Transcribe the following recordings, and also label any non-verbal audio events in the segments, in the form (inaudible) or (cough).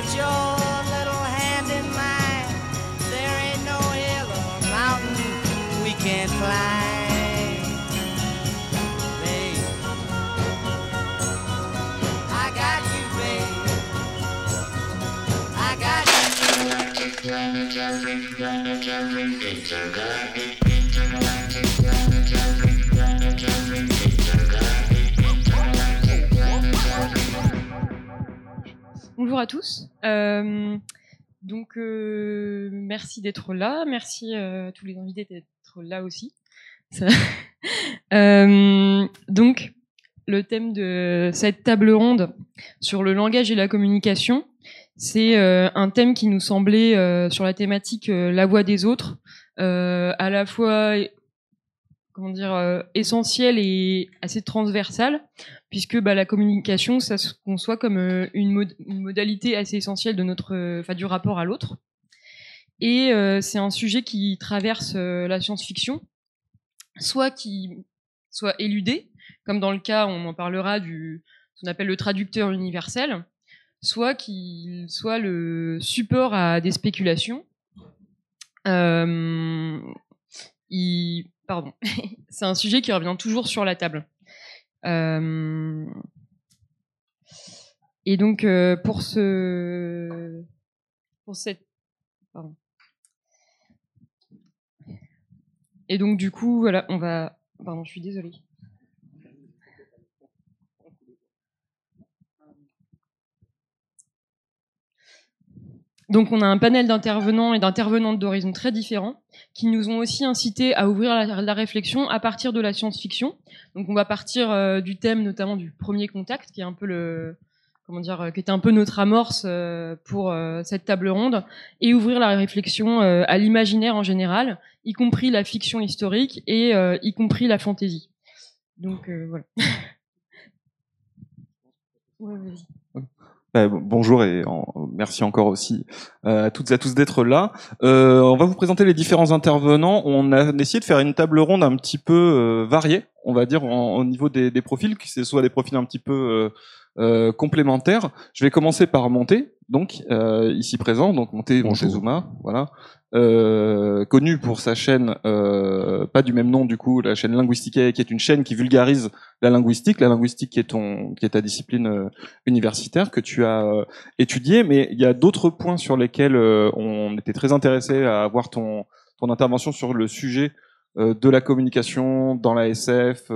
put your little hand in mine. There ain't no hill or mountain we can't climb. Babe, I got you, babe. I got you. Bonjour à tous. Euh, donc, euh, merci d'être là. Merci euh, à tous les invités d'être là aussi. (laughs) Donc, le thème de cette table ronde sur le langage et la communication, c'est un thème qui nous semblait sur la thématique la voix des autres, à la fois comment dire euh, essentiel et assez transversal puisque bah, la communication, ça se conçoit comme euh, une, mod- une modalité assez essentielle de notre, euh, du rapport à l'autre. Et c'est un sujet qui traverse la science-fiction, soit qui soit éludé, comme dans le cas, on en parlera du ce qu'on appelle le traducteur universel, soit qu'il soit le support à des spéculations. Il- pardon, (laughs) c'est un sujet qui revient toujours sur la table. Euh, et donc euh, pour ce pour cette. Et donc du coup voilà on va pardon je suis désolée. Donc on a un panel d'intervenants et d'intervenantes d'horizons très différents qui nous ont aussi incité à ouvrir la, réflexion à partir de la science-fiction. Donc on va partir euh, du thème notamment du premier contact, qui est un peu le comment dire, euh, qui était un peu notre amorce euh, pour cette table ronde, et ouvrir la réflexion à l'imaginaire en général, y compris la fiction historique et y compris la fantaisie. Donc voilà. (laughs) Ouais. Bah, bon- bonjour et merci encore aussi euh, à toutes et à tous d'être là. Euh, on va vous présenter les différents intervenants. On a essayé de faire une table ronde un petit peu euh, variée, on va dire, au niveau des, profils, que ce soit des profils un petit peu complémentaires. Je vais commencer par Monté, donc euh, ici présent, donc Monté. Montezuma, voilà. Euh, connu pour sa chaîne, euh, pas du même nom du coup, la chaîne Linguistica, qui est une chaîne qui vulgarise la linguistique, la linguistique qui est ton, qui est ta discipline euh, universitaire que tu as euh, étudié, mais il y a d'autres points sur lesquels euh, on était très intéressé à avoir ton, ton intervention sur le sujet euh, de la communication dans la SF,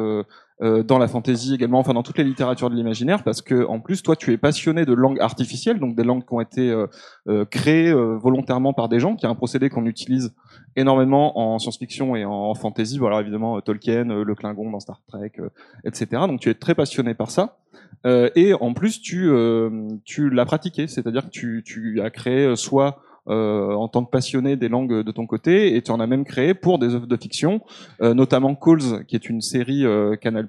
dans la fantasy également, enfin dans toutes les littératures de l'imaginaire, parce que en plus toi tu es passionné de langues artificielles, donc des langues qui ont été euh, euh, créées euh, volontairement par des gens, qui est un procédé qu'on utilise énormément en science-fiction et en fantasy. Alors évidemment euh, Tolkien, euh, le Klingon dans Star Trek, euh, etc. Donc tu es très passionné par ça. Euh, et en plus, tu, euh, tu l'as pratiqué, c'est-à-dire que tu, tu as créé euh, soit euh, en tant que passionné des langues de ton côté, et tu en as même créé pour des œuvres de fiction, euh, notamment Calls, qui est une série euh, Canal+,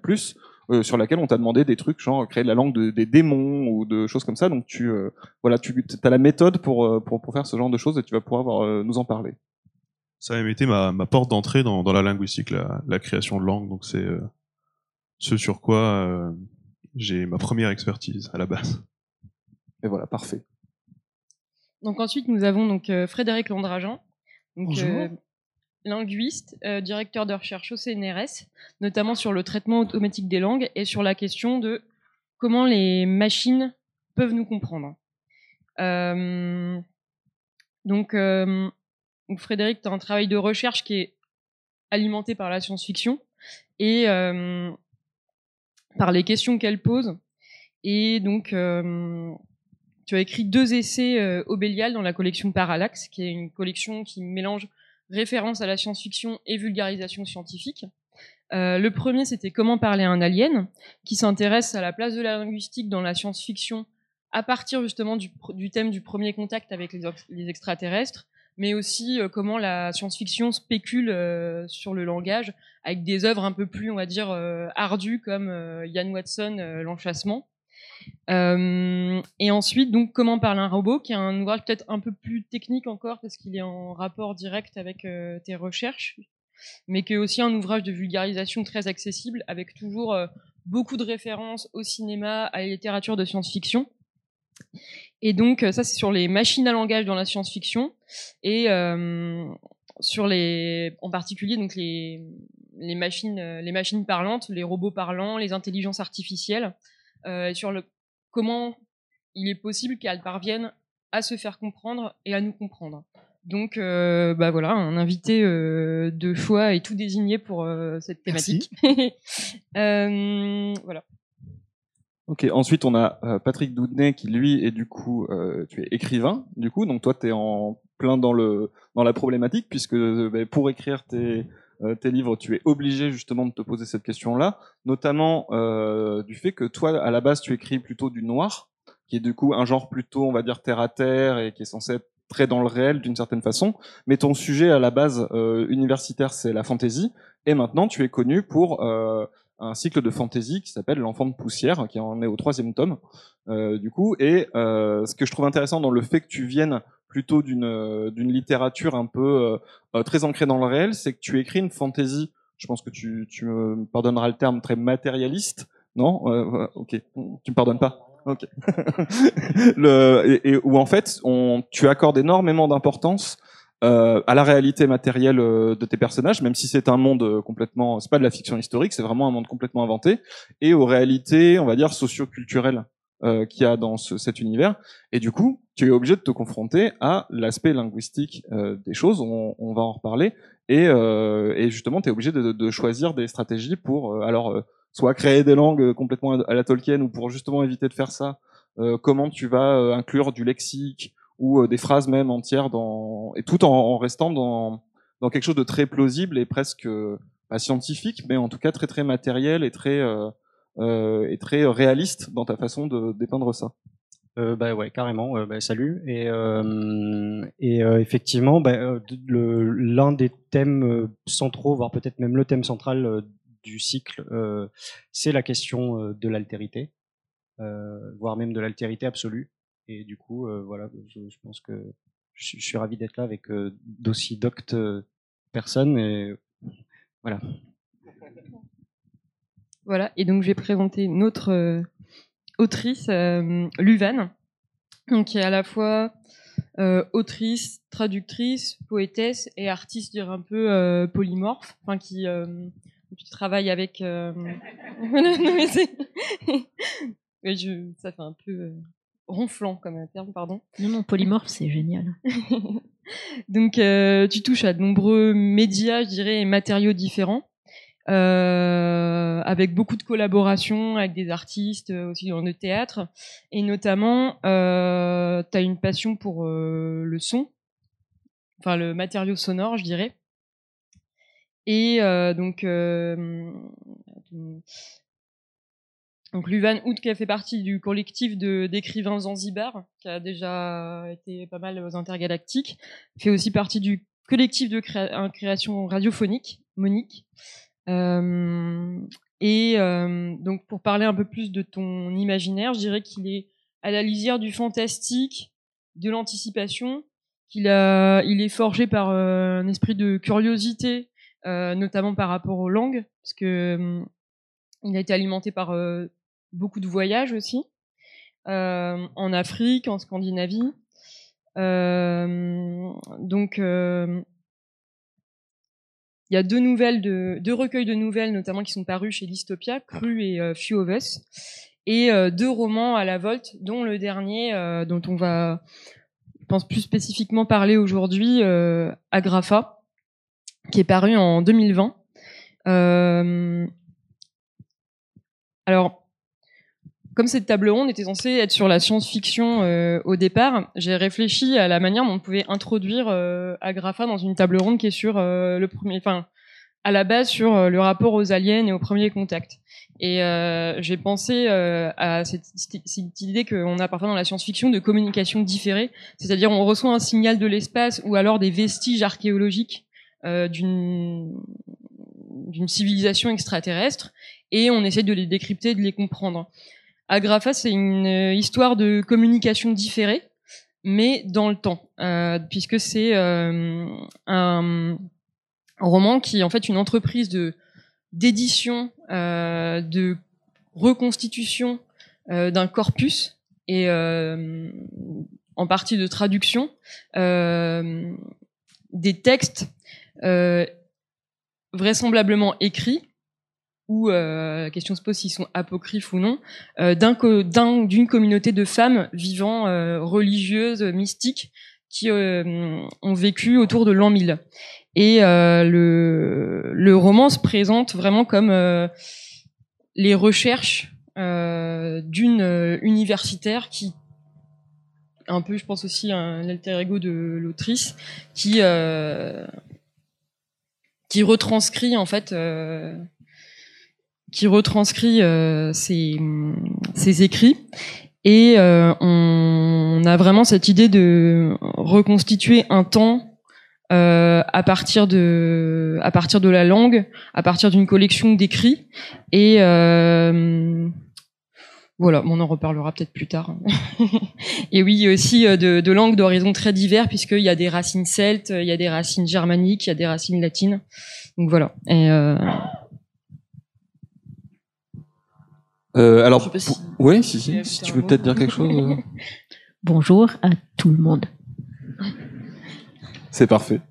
euh, sur laquelle on t'a demandé des trucs, genre créer la langue de- des démons ou de choses comme ça. Donc tu, euh, voilà, tu as la méthode pour, euh, pour, pour faire ce genre de choses, et tu vas pouvoir euh, nous en parler. Ça a même été ma, ma porte d'entrée dans, dans la linguistique, la, la création de langue. Donc c'est euh, ce sur quoi euh, j'ai ma première expertise à la base. Et voilà, parfait. Donc ensuite, nous avons donc euh, Frédéric Landragent, donc, euh, linguiste, euh, directeur de recherche au CNRS, notamment sur le traitement automatique des langues et sur la question de comment les machines peuvent nous comprendre. Euh, donc, euh, donc Frédéric, tu as un travail de recherche qui est alimenté par la science-fiction et euh, par les questions qu'elle pose. Et donc, tu as écrit deux essais euh, au Bélial dans la collection Parallax, qui est une collection qui mélange référence à la science-fiction et vulgarisation scientifique. Euh, le premier, c'était Comment parler à un alien, qui s'intéresse à la place de la linguistique dans la science-fiction à partir justement du, du thème du premier contact avec les, extraterrestres, mais aussi euh, comment la science-fiction spécule euh, sur le langage avec des œuvres un peu plus, on va dire, euh, ardues comme euh, Ian Watson, L'Enchâssement. Euh, et ensuite, donc, Comment parler un robot, qui est un ouvrage peut-être un peu plus technique encore parce qu'il est en rapport direct avec euh, tes recherches, mais qui est aussi un ouvrage de vulgarisation très accessible avec toujours euh, beaucoup de références au cinéma, à la littérature de science-fiction. Et donc ça c'est sur les machines à langage dans la science-fiction et sur les, en particulier donc les les machines, les machines parlantes, les robots parlants, les intelligences artificielles, sur le comment il est possible qu'elles parviennent à se faire comprendre et à nous comprendre. Donc, euh, bah voilà, un invité euh, de choix est tout désigné pour euh, cette thématique. (laughs) voilà. Ok, ensuite on a Patrick Doudnay qui lui est du coup, tu es écrivain, du coup, donc toi tu es en plein dans, le, dans la problématique puisque bah, pour écrire tes, tes livres, tu es obligé justement de te poser cette question-là, notamment du fait que toi à la base tu écris plutôt du noir, qui est du coup un genre plutôt, on va dire, terre à terre et qui est censé être très dans le réel d'une certaine façon. Mais ton sujet à la base euh, universitaire, c'est la fantaisie. Et maintenant, tu es connu pour euh, un cycle de fantaisie qui s'appelle L'enfant de poussière, qui en est au troisième tome, euh, du coup. Et euh, ce que je trouve intéressant dans le fait que tu viennes plutôt d'une d'une littérature un peu euh, très ancrée dans le réel, c'est que tu écris une fantaisie. Je pense que tu, tu me pardonneras le terme très matérialiste, non? Ok, tu me pardonnes pas? Ok. (laughs) le, et, où en fait, on, tu accordes énormément d'importance euh, à la réalité matérielle euh, de tes personnages, même si c'est un monde euh, complètement, c'est pas de la fiction historique, c'est vraiment un monde complètement inventé, et aux réalités, on va dire, socio-culturelles euh, qu'il y a dans ce, cet univers. Et du coup, tu es obligé de te confronter à l'aspect linguistique euh, des choses, on, va en reparler, et, euh, et justement, tu es obligé de, choisir des stratégies pour, alors, soit créer des langues euh, complètement à la Tolkien ou pour justement éviter de faire ça, euh, comment tu vas euh, inclure du lexique ou des phrases même entières dans et tout en, restant dans dans quelque chose de très plausible et presque pas scientifique, mais en tout cas très très matériel et très euh, et très réaliste dans ta façon de dépeindre ça. Euh, bah ouais, carrément. Euh, bah, salut. Et, euh, et effectivement, bah, l'un des thèmes centraux, voire peut-être même le thème central du cycle, euh, c'est la question euh, de l'altérité, euh, voire même de l'altérité absolue. Et du coup, voilà, je, pense que je, suis ravi d'être là avec d'aussi doctes personnes. Et voilà. (laughs) Voilà, et donc je vais présenter notre autrice, Luvan, donc, qui est à la fois autrice, traductrice, poétesse et artiste, dire un peu polymorphe, enfin qui tu travailles avec. Euh... (laughs) (laughs) je... ça fait un peu euh, ronflant comme un terme, pardon. Non, non, polymorphe, c'est génial. (laughs) Donc, euh, tu touches à de nombreux médias, je dirais, et matériaux différents. Euh, avec beaucoup de collaborations avec des artistes euh, aussi dans le théâtre. Et notamment euh, tu as une passion pour le son. Enfin le matériau sonore je dirais. Et donc, donc Luvan Hout qui a fait partie du collectif d'écrivains Zanzibar, qui a déjà été pas mal aux intergalactiques, fait aussi partie du collectif de création radiophonique, Monique. Euh, et euh, donc pour parler un peu plus de ton imaginaire, je dirais qu'il est à la lisière du fantastique, de l'anticipation, qu'il a, il est forgé par euh, un esprit de curiosité euh, notamment par rapport aux langues, parce que il a été alimenté par euh, beaucoup de voyages aussi, euh, en Afrique, en Scandinavie. donc, il y a deux nouvelles, de, deux recueils de nouvelles, notamment qui sont parus chez Listopia, Cru et euh, Few of Us, et deux romans à la volte, dont le dernier, dont on va, je pense plus spécifiquement parler aujourd'hui, Agrafa, qui est paru en 2020. Euh, alors, comme cette table ronde était censée être sur la science-fiction euh, au départ, j'ai réfléchi à la manière dont on pouvait introduire euh, Agrafa dans une table ronde qui est sur euh, le premier, enfin, à la base sur le rapport aux aliens et au premier contact. Et j'ai pensé à cette, cette idée qu'on a parfois dans la science-fiction de communication différée, c'est-à-dire on reçoit un signal de l'espace ou alors des vestiges archéologiques euh, d'une d'une civilisation extraterrestre et on essaie de les décrypter, de les comprendre. Agrafa, c'est une euh, histoire de communication différée, mais dans le temps, euh, puisque c'est euh, un roman qui est en fait une entreprise d'édition, de reconstitution d'un corpus et en partie de traduction des textes vraisemblablement écrits euh, la question se pose s'ils sont apocryphes ou non, euh, d'un d'une communauté de femmes vivant euh, religieuses, mystiques, qui euh, ont vécu autour de l'an 1000. Et euh, le, le roman se présente vraiment comme euh, les recherches euh, d'une euh, universitaire qui un peu, je pense aussi, un alter ego de l'autrice, qui euh, qui retranscrit en fait, euh, qui retranscrit euh, ses, ses écrits. Et euh, on a vraiment cette idée de reconstituer un temps euh, à partir de à partir de la langue, à partir d'une collection d'écrits. Et euh, voilà, on en reparlera peut-être plus tard. (laughs) et oui, aussi euh, de, de langues d'horizons très divers, puisqu'il y a des racines celtes, il y a des racines germaniques, il y a des racines latines. Donc voilà. Et euh, alors, si- si, si, tu veux si tu veux peut-être dire quelque chose. euh, (laughs) Bonjour à tout le monde. C'est parfait.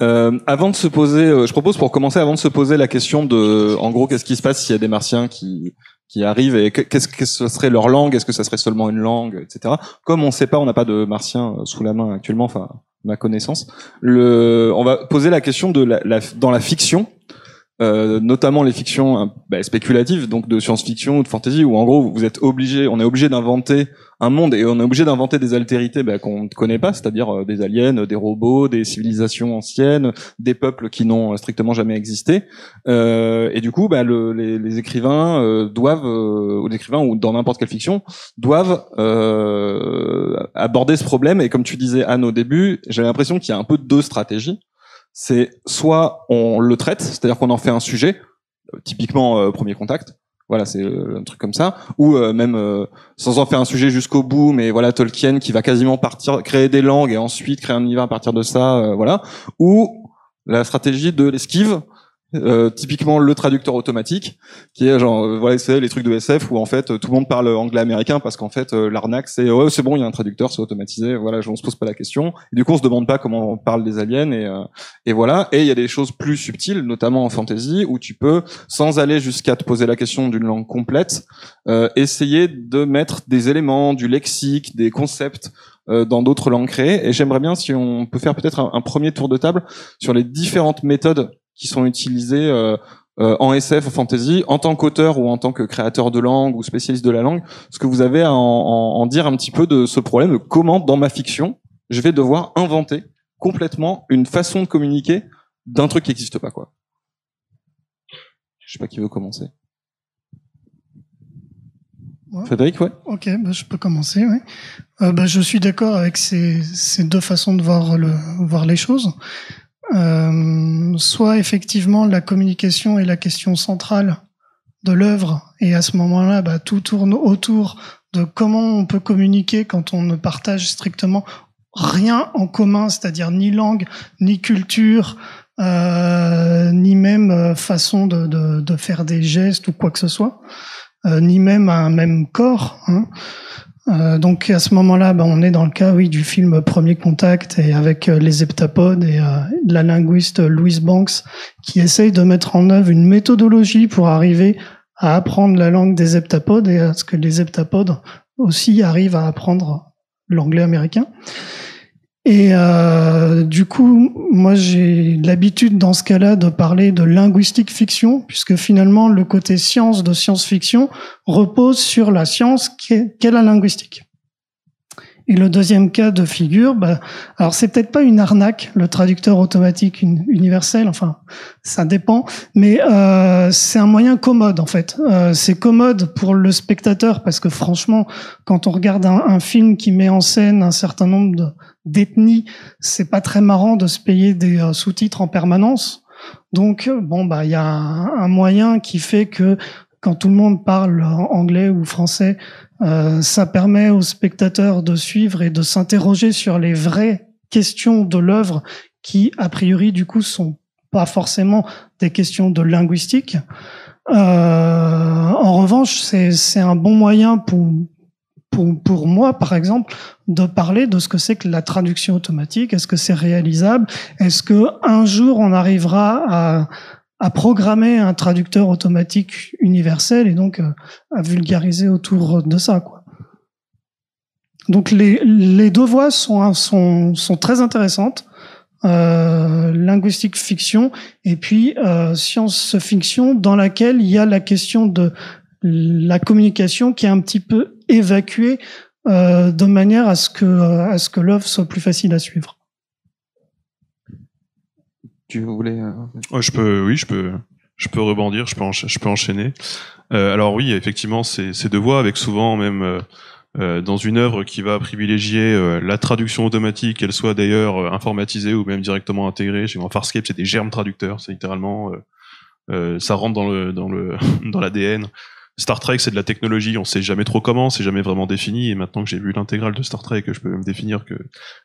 Euh, avant de se poser, euh, je propose pour commencer, avant de se poser la question de, en gros, qu'est-ce qui se passe s'il y a des martiens qui qui arrivent et que- qu'est-ce que ce serait leur langue, est-ce que ça serait seulement une langue, etc. Comme on sait pas, on n'a pas de martiens euh, sous la main actuellement, enfin, ma connaissance. Le, on va poser la question de la, la- dans la fiction. Euh, notamment les fictions euh, bah, spéculatives, donc de science-fiction ou de fantasy, où en gros vous êtes obligé, on est obligé d'inventer un monde et on est obligé d'inventer des altérités bah, qu'on ne connaît pas, c'est-à-dire euh, des aliens, des robots, des civilisations anciennes, des peuples qui n'ont strictement jamais existé. Euh, et du coup, bah, le- les, les écrivains euh, doivent, ou les écrivains ou dans n'importe quelle fiction, doivent aborder ce problème. Et comme tu disais Anne au début, j'ai l'impression qu'il y a un peu deux stratégies. C'est soit on le traite, c'est-à-dire qu'on en fait un sujet, euh, typiquement euh, premier contact. Voilà, c'est euh, un truc comme ça, ou euh, même euh, sans en faire un sujet jusqu'au bout, mais voilà Tolkien qui va quasiment partir créer des langues et ensuite créer un univers à partir de ça, voilà. Ou la stratégie de l'esquive, euh, typiquement le traducteur automatique, qui est genre euh, voilà c'est les trucs de SF où en fait euh, tout le monde parle anglais américain parce qu'en fait euh, l'arnaque c'est ouais c'est bon il y a un traducteur c'est automatisé voilà on se pose pas la question. Du coup on se demande pas comment on parle des aliens et euh, et voilà. Et il y a des choses plus subtiles notamment en fantasy où tu peux sans aller jusqu'à te poser la question d'une langue complète euh, essayer de mettre des éléments du lexique des concepts euh, dans d'autres langues créées. Et j'aimerais bien si on peut faire peut-être un premier tour de table sur les différentes méthodes qui sont utilisées euh, euh, en SF, en fantasy, en tant qu'auteur ou en tant que créateur de langue ou spécialiste de la langue, ce que vous avez à en, en- en dire un petit peu de ce problème, de comment dans ma fiction, je vais devoir inventer complètement une façon de communiquer d'un truc qui n'existe pas, quoi? Je sais pas qui veut commencer. Frédéric, ouais. Ok, bah, je peux commencer. Oui. Euh, bah, je suis d'accord avec ces, ces deux façons de voir, le, voir les choses. Euh, soit effectivement la communication est la question centrale de l'œuvre, et à ce moment-là, bah, tout tourne autour de comment on peut communiquer quand on ne partage strictement rien en commun, c'est-à-dire ni langue, ni culture, euh, ni même euh, façon de, faire des gestes ou quoi que ce soit, ni même un même corps. hein. Euh, donc à ce moment-là, ben, on est dans le cas, oui, du film Premier Contact et avec euh, les heptapodes et euh, la linguiste Louise Banks qui essaye de mettre en œuvre une méthodologie pour arriver à apprendre la langue des heptapodes et à ce que les heptapodes aussi arrivent à apprendre l'anglais américain. Et euh, du coup, moi j'ai l'habitude dans ce cas-là de parler de linguistique fiction, puisque finalement le côté science de science-fiction repose sur la science qu'est la linguistique. Et le deuxième cas de figure, bah, alors c'est peut-être pas une arnaque, le traducteur automatique uni- universel, enfin ça dépend, mais euh, c'est un moyen commode en fait. Euh, c'est commode pour le spectateur parce que franchement, quand on regarde un film qui met en scène un certain nombre de- d'ethnies, c'est pas très marrant de se payer des euh, sous-titres en permanence. Donc euh, bon bah il y a un, moyen qui fait que quand tout le monde parle anglais ou français, euh, ça permet aux spectateurs de suivre et de s'interroger sur les vraies questions de l'œuvre qui, a priori, du coup, sont pas forcément des questions de linguistique. Euh, en revanche, c'est un bon moyen pour pour, pour moi, par exemple, de parler de ce que c'est que la traduction automatique. Est-ce que c'est réalisable? Est-ce que un jour on arrivera à, à programmer un traducteur automatique universel et donc euh, à vulgariser autour de ça, quoi? Donc les, les deux voies sont, sont, sont très intéressantes. Euh, linguistique fiction et puis euh, science-fiction dans laquelle il y a la question de la communication qui est un petit peu évacuée euh, de manière à ce que à ce que l'œuvre soit plus facile à suivre. Tu voulais euh, Ouais, je peux, oui, je peux, je peux rebondir, je peux, encha- je peux enchaîner. Euh, alors oui, effectivement, c'est c'est deux voies avec souvent même euh, euh, dans une œuvre qui va privilégier euh, la traduction automatique, qu'elle soit d'ailleurs euh, informatisée ou même directement intégrée. Chez moi, Farscape, c'est des germes traducteurs, c'est littéralement, euh, euh, ça rentre dans le dans le (laughs) dans l'ADN. Star Trek, c'est de la technologie, on sait jamais trop comment, c'est jamais vraiment défini. Et maintenant que j'ai vu l'intégrale de Star Trek, je peux me définir que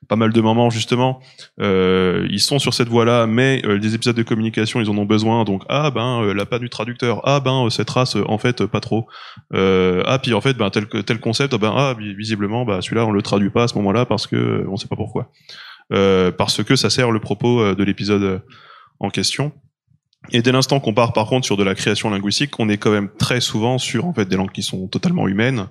pas mal de moments justement, euh, ils sont sur cette voie-là, mais euh, des épisodes de communication, ils en ont besoin. Donc ah ben euh, la panne du traducteur, ah ben euh, cette race, euh, en fait euh, pas trop. Ah puis en fait ben tel tel concept, ah ben ah vi- visiblement bah celui-là on le traduit pas à ce moment-là parce que on sait pas pourquoi. Parce que ça sert le propos de l'épisode en question. Et dès l'instant qu'on part par contre sur de la création linguistique, on est quand même très souvent sur en fait des langues qui sont totalement humaines,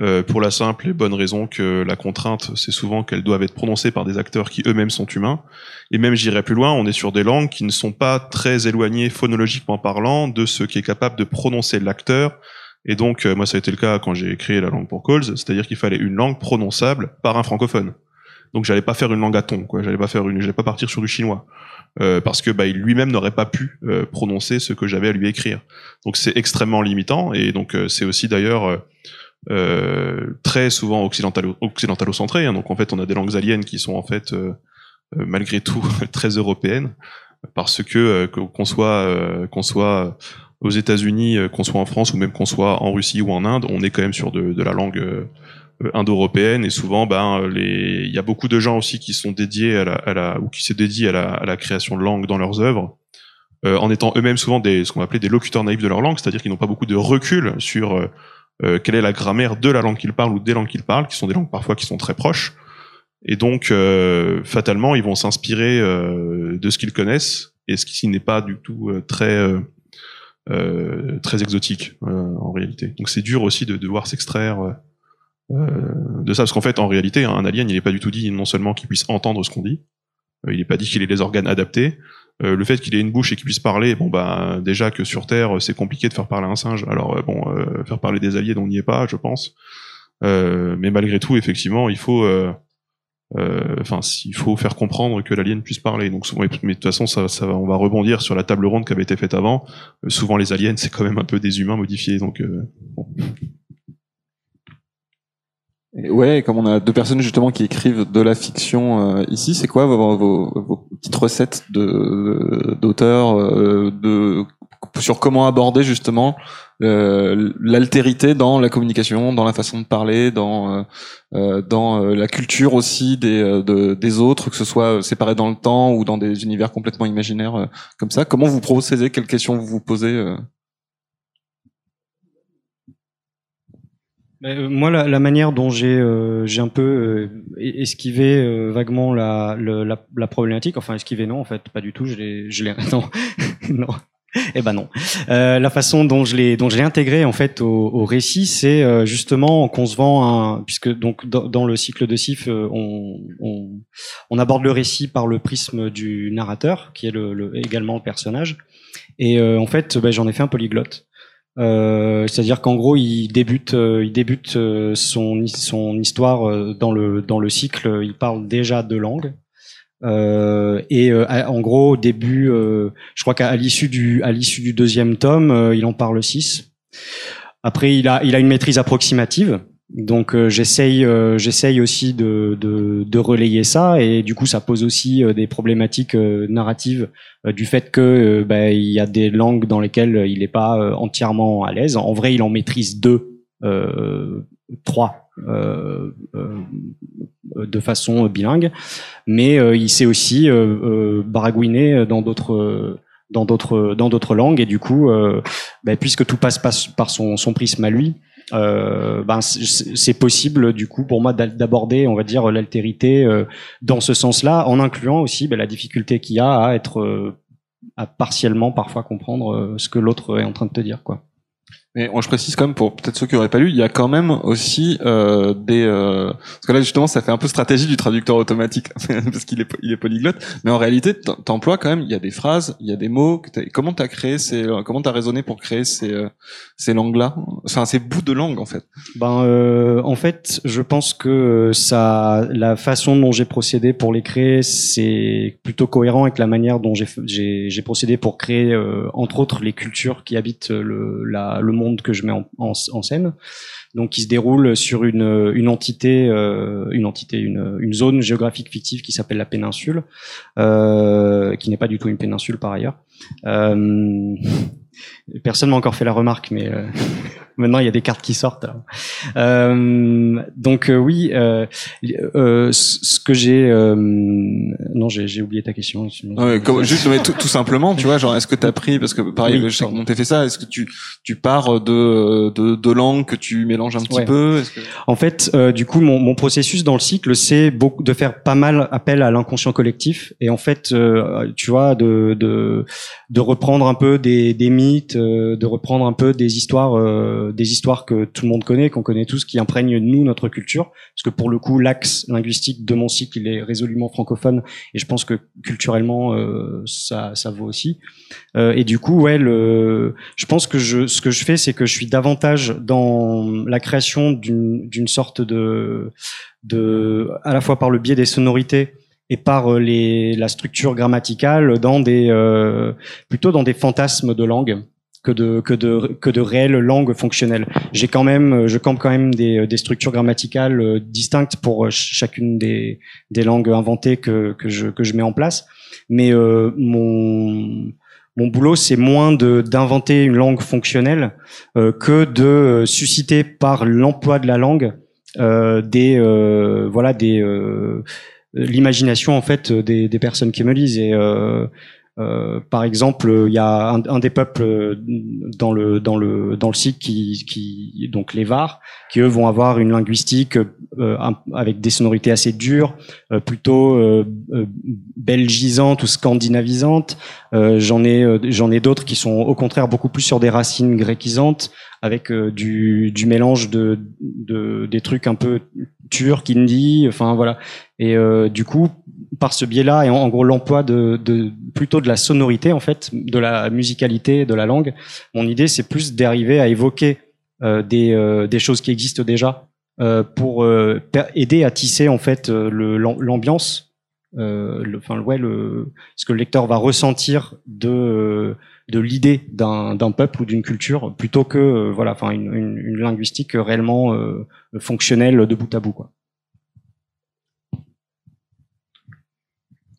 euh, pour la simple et bonne raison que la contrainte, c'est souvent qu'elles doivent être prononcées par des acteurs qui eux-mêmes sont humains. Et même j'irai plus loin, on est sur des langues qui ne sont pas très éloignées phonologiquement parlant de ce qui est capable de prononcer l'acteur. Et donc, euh, moi, ça a été le cas quand j'ai créé la langue pour calls, c'est-à-dire qu'il fallait une langue prononçable par un francophone. Donc, j'allais pas faire une langue à ton, quoi. J'allais pas faire une, j'allais pas partir sur du chinois. Euh, parce que bah, lui-même n'aurait pas pu euh, prononcer ce que j'avais à lui écrire. Donc c'est extrêmement limitant et donc euh, c'est aussi d'ailleurs euh, euh, très souvent occidentalo- occidentalo-centré. hein. Donc en fait on a des langues aliens qui sont en fait malgré tout (laughs) très européennes parce que qu'on soit qu'on soit aux États-Unis, qu'on soit en France ou même qu'on soit en Russie ou en Inde, on est quand même sur de, de la langue indo-européenne et souvent ben les il y a beaucoup de gens aussi qui sont dédiés à la, à la ou qui se dédient à la, à la création de langues dans leurs œuvres euh, en étant eux-mêmes souvent des ce qu'on appelait des locuteurs naïfs de leur langue c'est-à-dire qu'ils n'ont pas beaucoup de recul sur euh, euh, quelle est la grammaire de la langue qu'ils parlent ou des langues qu'ils parlent qui sont des langues parfois qui sont très proches. Et donc euh, fatalement ils vont s'inspirer euh, de ce qu'ils connaissent et ce qui n'est pas du tout euh, très euh, euh, très exotique euh, en réalité. Donc c'est dur aussi de devoir s'extraire euh, euh, de ça, parce qu'en fait, en réalité, un alien, il n'est pas du tout dit non seulement qu'il puisse entendre ce qu'on dit, euh, il n'est pas dit qu'il ait les organes adaptés. Euh, le fait qu'il ait une bouche et qu'il puisse parler, bon bah déjà que sur Terre, c'est compliqué de faire parler un singe. Alors euh, bon, euh, faire parler des aliens, on n'y est pas, je pense. Euh, mais malgré tout, effectivement, il faut, euh, euh, enfin, il faut faire comprendre que l'alien puisse parler. Donc, souvent, mais de toute façon, ça, ça, on va rebondir sur la table ronde qui avait été faite avant. Euh, souvent, les aliens, c'est quand même un peu des humains modifiés. Donc, euh, bon. Ouais, comme on a deux personnes justement qui écrivent de la fiction euh, ici, c'est quoi vos, vos, vos petites recettes de d'auteurs euh, sur comment aborder justement euh, l'altérité dans la communication, dans la façon de parler, dans euh, euh, dans euh, la culture aussi des de- des autres, que ce soit séparé dans le temps ou dans des univers complètement imaginaires comme ça. Comment vous procédez? Quelles questions vous vous posez euh Mais, euh, moi, la, la manière dont j'ai euh, un peu euh, es- esquivé euh, vaguement la, la, la problématique, enfin esquivé non, en fait, pas du tout. Je l'ai, (laughs) non, (laughs) non. Eh ben non. Euh, la façon dont je l'ai dont je l'ai intégré en fait au, au récit, c'est euh, justement qu'on se vend un puisque donc dans, le cycle de Sif, euh, on, on on aborde le récit par le prisme du narrateur, qui est le, le- également le personnage. Et euh, en fait, ben, j'en ai fait un polyglotte. Euh, C'est-à-dire qu'en gros, il débute, euh, il débute euh, son, histoire dans le dans le cycle. Il parle déjà deux langues. Euh, et en gros, au début, je crois qu'à l'issue du à l'issue du deuxième tome, il en parle six. Après, il a il a une maîtrise approximative. Donc euh, j'essaye euh, j'essaye aussi de, de de relayer ça et du coup ça pose aussi euh, des problématiques euh, narratives euh, du fait que bah, il y a des langues dans lesquelles il n'est pas entièrement à l'aise. En vrai, il en maîtrise deux, trois de façon bilingue, mais il sait aussi baragouiner dans d'autres. dans d'autres dans d'autres langues et du coup bah, puisque tout passe pas par son prisme à lui euh, ben c'est possible du coup pour moi d'a- d'aborder, on va dire, l'altérité euh, dans ce sens-là, en incluant aussi ben, la difficulté qu'il y a à être euh, à partiellement parfois comprendre euh, ce que l'autre est en train de te dire, quoi. Mais je précise quand même pour peut-être ceux qui auraient pas lu, il y a quand même aussi euh, des euh, parce que là justement ça fait un peu stratégie du traducteur automatique (laughs) parce qu'il est il est polyglotte, mais en réalité t'emploies quand même il y a des phrases, il y a des mots. Comment t'as créé ces euh, comment t'as raisonné pour créer ces euh, ces langues là, enfin ces bouts de langue en fait. Ben, euh, en fait, je pense que euh, ça, la façon dont j'ai procédé pour les créer, c'est plutôt cohérent avec la manière dont j'ai j'ai procédé pour créer, entre autres, les cultures qui habitent le, la, le monde que je mets en, scène. Donc, qui se déroule sur une, une entité, euh, une entité, une, zone géographique fictive qui s'appelle la péninsule, euh, qui n'est pas du tout une péninsule par ailleurs. Personne m'a encore fait la remarque, mais euh, (laughs) maintenant il y a des cartes qui sortent. Euh, donc euh, oui, ce que j'ai, non, j'ai oublié ta question. Comme- juste mais tout, tout simplement, tu vois, genre est-ce que t'as pris parce que pareil, Oui, je sais fait ça, est-ce que tu tu pars de de, de langues que tu mélanges un petit Ouais. peu, que En fait, du coup, mon, mon processus dans le cycle, c'est beaucoup de faire pas mal appel à l'inconscient collectif et en fait, tu vois, de, de de reprendre un peu des, des mythes, euh, de reprendre un peu des histoires, euh, des histoires que tout le monde connaît, qu'on connaît tous, qui imprègnent nous notre culture. Parce que pour le coup, l'axe linguistique de mon cycle, il est résolument francophone et je pense que culturellement, euh, ça ça vaut aussi. Et du coup, ouais, je pense que ce que je fais, c'est que je suis davantage dans la création d'une sorte de, à la fois par le biais des sonorités et par euh, les, la structure grammaticale, dans des, euh, plutôt dans des fantasmes de langue que de que de que de réelles langues fonctionnelles. J'ai quand même, je campe quand même des, des structures grammaticales euh, distinctes pour euh, ch- chacune des des langues inventées que que je que je mets en place. Mais euh, mon mon boulot, c'est moins d'inventer une langue fonctionnelle euh, que de euh, susciter par l'emploi de la langue euh, des euh, voilà des euh, l'imagination en fait des, des personnes qui me lisent et euh, euh, par exemple, il y a un, un des peuples euh, dans le dans le dans le site qui qui donc les Var qui eux vont avoir une linguistique euh, avec des sonorités assez dures, euh, plutôt euh, belgisantes ou scandinavisantes. Euh, j'en ai j'en ai d'autres qui sont au contraire beaucoup plus sur des racines gréquisantes avec du du mélange de de des trucs un peu turcs, hindi, enfin voilà. Et euh, du coup, par ce biais-là, et en, gros l'emploi de, de plutôt de la sonorité en fait, de la musicalité de la langue, mon idée c'est plus d'arriver à évoquer euh, des, euh, des choses qui existent déjà euh, pour euh, aider à tisser en fait euh, l'ambiance, enfin ouais, le, ce que le lecteur va ressentir de de l'idée d'un peuple ou d'une culture, plutôt que voilà, enfin une, une, une linguistique réellement fonctionnelle de bout à bout quoi.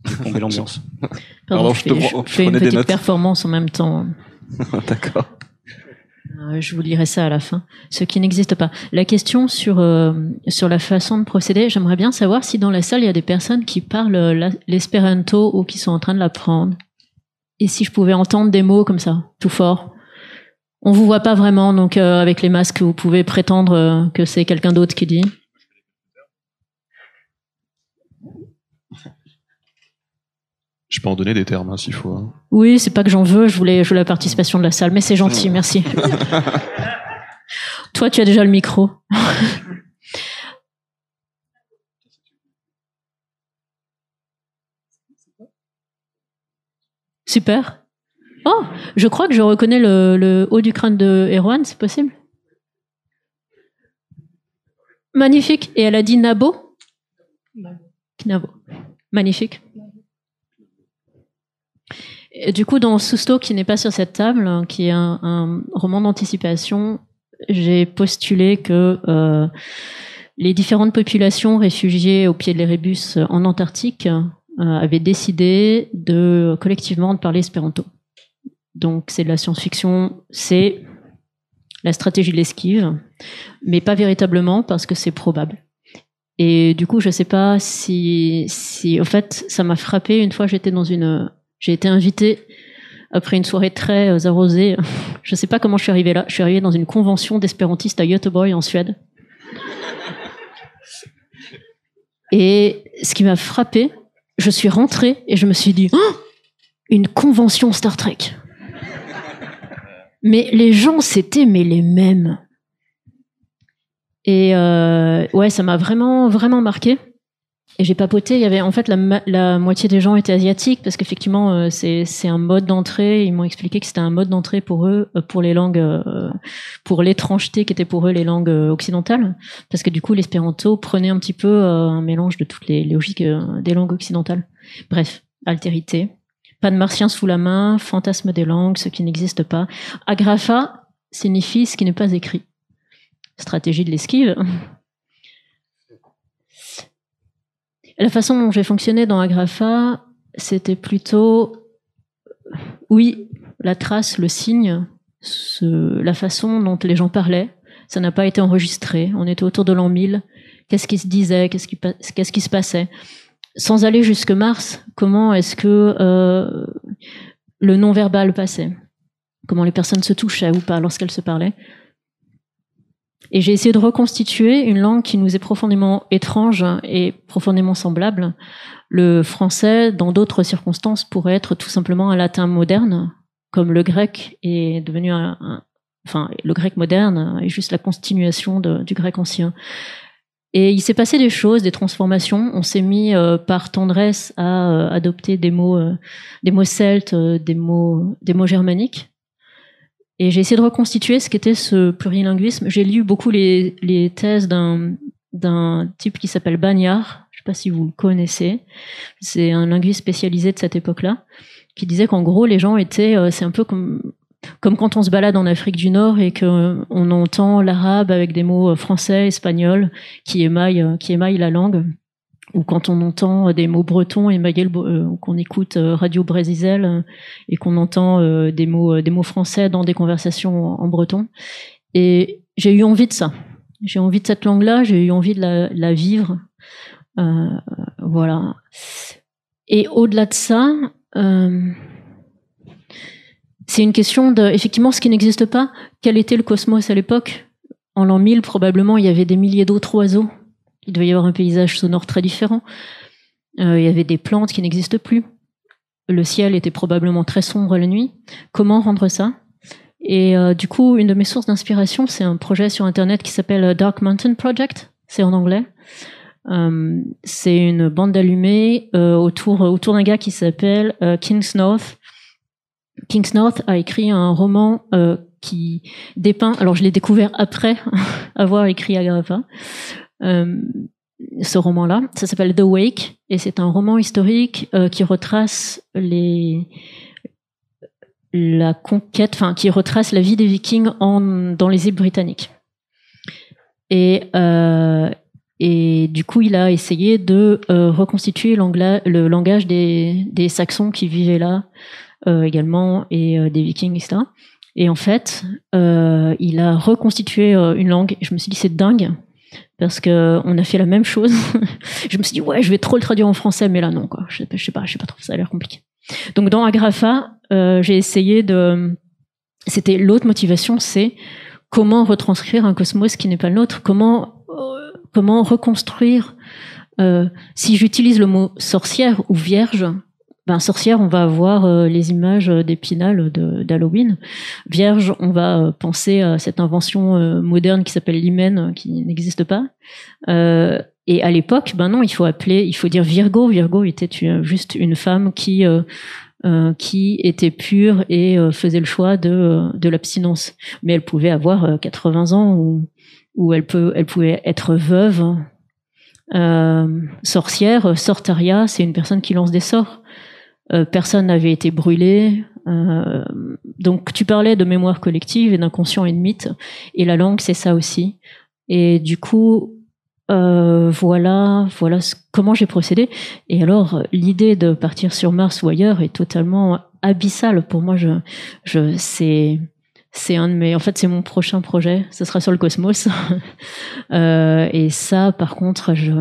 (laughs) Tomber l'ambiance. Pardon, Pardon, je je te fais, prends- je je fais une des petite notes. performance en même temps. (laughs) D'accord. Euh, Je vous lirai ça à la fin, ce qui n'existe pas. La question sur euh, sur la façon de procéder, j'aimerais bien savoir si dans la salle il y a des personnes qui parlent euh, l'espéranto ou qui sont en train de l'apprendre. Et si je pouvais entendre des mots comme ça, tout fort. On vous voit pas vraiment, donc euh, avec les masques, vous pouvez prétendre euh, que c'est quelqu'un d'autre qui dit. Je peux en donner des termes hein, s'il faut. hein. Oui, c'est pas que j'en veux, je voulais, je voulais la participation de la salle, mais c'est gentil, merci. (laughs) Toi, tu as déjà le micro. (laughs) Super. Oh, je crois que je reconnais le, le haut du crâne de Erwan, c'est possible? Magnifique. Et elle a dit Nabo Nabo. Magnifique. Du coup, dans Sousto, qui n'est pas sur cette table, hein, qui est un, roman d'anticipation, j'ai postulé que euh, les différentes populations réfugiées au pied de l'Erebus euh, en Antarctique euh, avaient décidé de collectivement de parler espéranto. Donc c'est de la science-fiction, c'est la stratégie de l'esquive, mais pas véritablement parce que c'est probable. Et du coup, je sais pas si, si, en fait, ça m'a frappé une fois. J'étais dans une, j'ai été invitée après une soirée très euh, arrosée. (laughs) Je sais pas comment je suis arrivée là. Je suis arrivée dans une convention d'espérantistes à Göteborg en Suède. Et ce qui m'a frappé, je suis rentrée et je me suis dit, Oh une convention Star Trek. Mais les gens, c'était mais les mêmes. Et euh, ouais, ça m'a vraiment, vraiment marqué. Et j'ai papoté, il y avait en fait la, moitié des gens étaient asiatiques parce qu'effectivement euh, c'est un mode d'entrée. Ils m'ont expliqué que c'était un mode d'entrée pour eux, euh, pour les langues, euh, pour l'étrangeté qui était pour eux les langues occidentales, parce que du coup l'espéranto prenait un petit peu un mélange de toutes les logiques des langues occidentales. Bref, altérité, pas de martien sous la main, fantasme des langues, ce qui n'existe pas. Agrapha signifie ce qui n'est pas écrit. Stratégie de l'esquive. La façon dont j'ai fonctionné dans Agrapha, c'était plutôt, oui, la trace, le signe, la façon dont les gens parlaient. Ça n'a pas été enregistré. On était autour de l'an 1000. Qu'est-ce qui se disait? Qu'est-ce qui, pa- qu'est-ce qui se passait? Sans aller jusque Mars, comment est-ce que euh, le non-verbal passait? Comment les personnes se touchaient ou pas lorsqu'elles se parlaient? Et j'ai essayé de reconstituer une langue qui nous est profondément étrange et profondément semblable. Le français, dans d'autres circonstances, pourrait être tout simplement un latin moderne, comme le grec est devenu un, enfin, le grec moderne est juste la continuation du grec ancien. Et il s'est passé des choses, des transformations. On s'est mis euh, par tendresse à euh, adopter des mots, euh, des mots celtes, des mots, des mots germaniques. Et j'ai essayé de reconstituer ce qu'était ce plurilinguisme. J'ai lu beaucoup les, les thèses d'un d'un type qui s'appelle Bagnard. Je sais pas si vous le connaissez. C'est un linguiste spécialisé de cette époque-là qui disait qu'en gros les gens étaient, euh, c'est un peu comme comme quand on se balade en Afrique du Nord et que euh, entend l'arabe avec des mots euh, français, espagnols qui émaillent qui émaillent la langue ou quand on entend des mots bretons émaillés, le- euh, qu'on écoute euh, Radio Brésisel euh, et qu'on entend euh, des mots euh, des mots français dans des conversations en, breton. Et j'ai eu envie de ça. J'ai envie de cette langue-là. J'ai eu envie de la, vivre. Euh, voilà. Et au-delà de ça, euh, c'est une question de, effectivement, ce qui n'existe pas. Quel était le cosmos à l'époque? En l'an 1000, probablement, il y avait des milliers d'autres oiseaux. Il devait y avoir un paysage sonore très différent. Euh, il y avait des plantes qui n'existent plus. Le ciel était probablement très sombre la nuit. Comment rendre ça? Et euh, du coup, une de mes sources d'inspiration, c'est un projet sur Internet qui s'appelle Dark Mountain Project. C'est en anglais. Euh, c'est une bande d'allumés euh, autour, autour d'un gars qui s'appelle euh, Kings North. Kings North a écrit un roman euh, qui dépeint. Alors, je l'ai découvert après (laughs) avoir écrit Agrapha. Euh, ce roman-là, ça s'appelle The Wake et c'est un roman historique euh, qui retrace la conquête, enfin qui retrace la vie des Vikings dans les îles britanniques. Et euh, et du coup, il a essayé de reconstituer le langage des, Saxons qui vivaient là également et des Vikings, etc. Et en fait, il a reconstitué une langue. Je me suis dit, c'est dingue parce que on a fait la même chose. (laughs) je me suis dit, ouais, je vais trop le traduire en français, mais là non, quoi. Je, sais pas- je sais pas, trop. Ça a l'air compliqué. Donc dans Agrapha, euh, j'ai essayé de. C'était l'autre motivation, c'est comment retranscrire un cosmos qui n'est pas le nôtre. Comment euh, comment reconstruire. euh, si j'utilise le mot sorcière ou vierge, ben sorcière, on va avoir euh, les images d'épinal de- d'Halloween. Vierge, on va euh, penser à cette invention euh, moderne qui s'appelle l'hymen, euh, qui n'existe pas. Euh, et à l'époque, ben non, il faut appeler, il faut dire Virgo. Virgo était juste une femme qui euh, euh, qui était pure et euh, faisait le choix de euh, de l'abstinence. Mais elle pouvait avoir euh, 80 ans ou ou elle peut, elle pouvait être veuve. Euh, sorcière, sortaria, c'est une personne qui lance des sorts. Euh, personne n'avait été brûlé. Euh, donc tu parlais de mémoire collective et d'inconscient et de mythe, et la langue c'est ça aussi. Et du coup, euh, voilà, voilà ce- comment j'ai procédé. Et alors l'idée de partir sur Mars ou ailleurs est totalement abyssale pour moi. Je, je, c'est, c'est un de mes, en fait c'est mon prochain projet. Ce sera sur le cosmos. (laughs) Euh, et ça, par contre, je,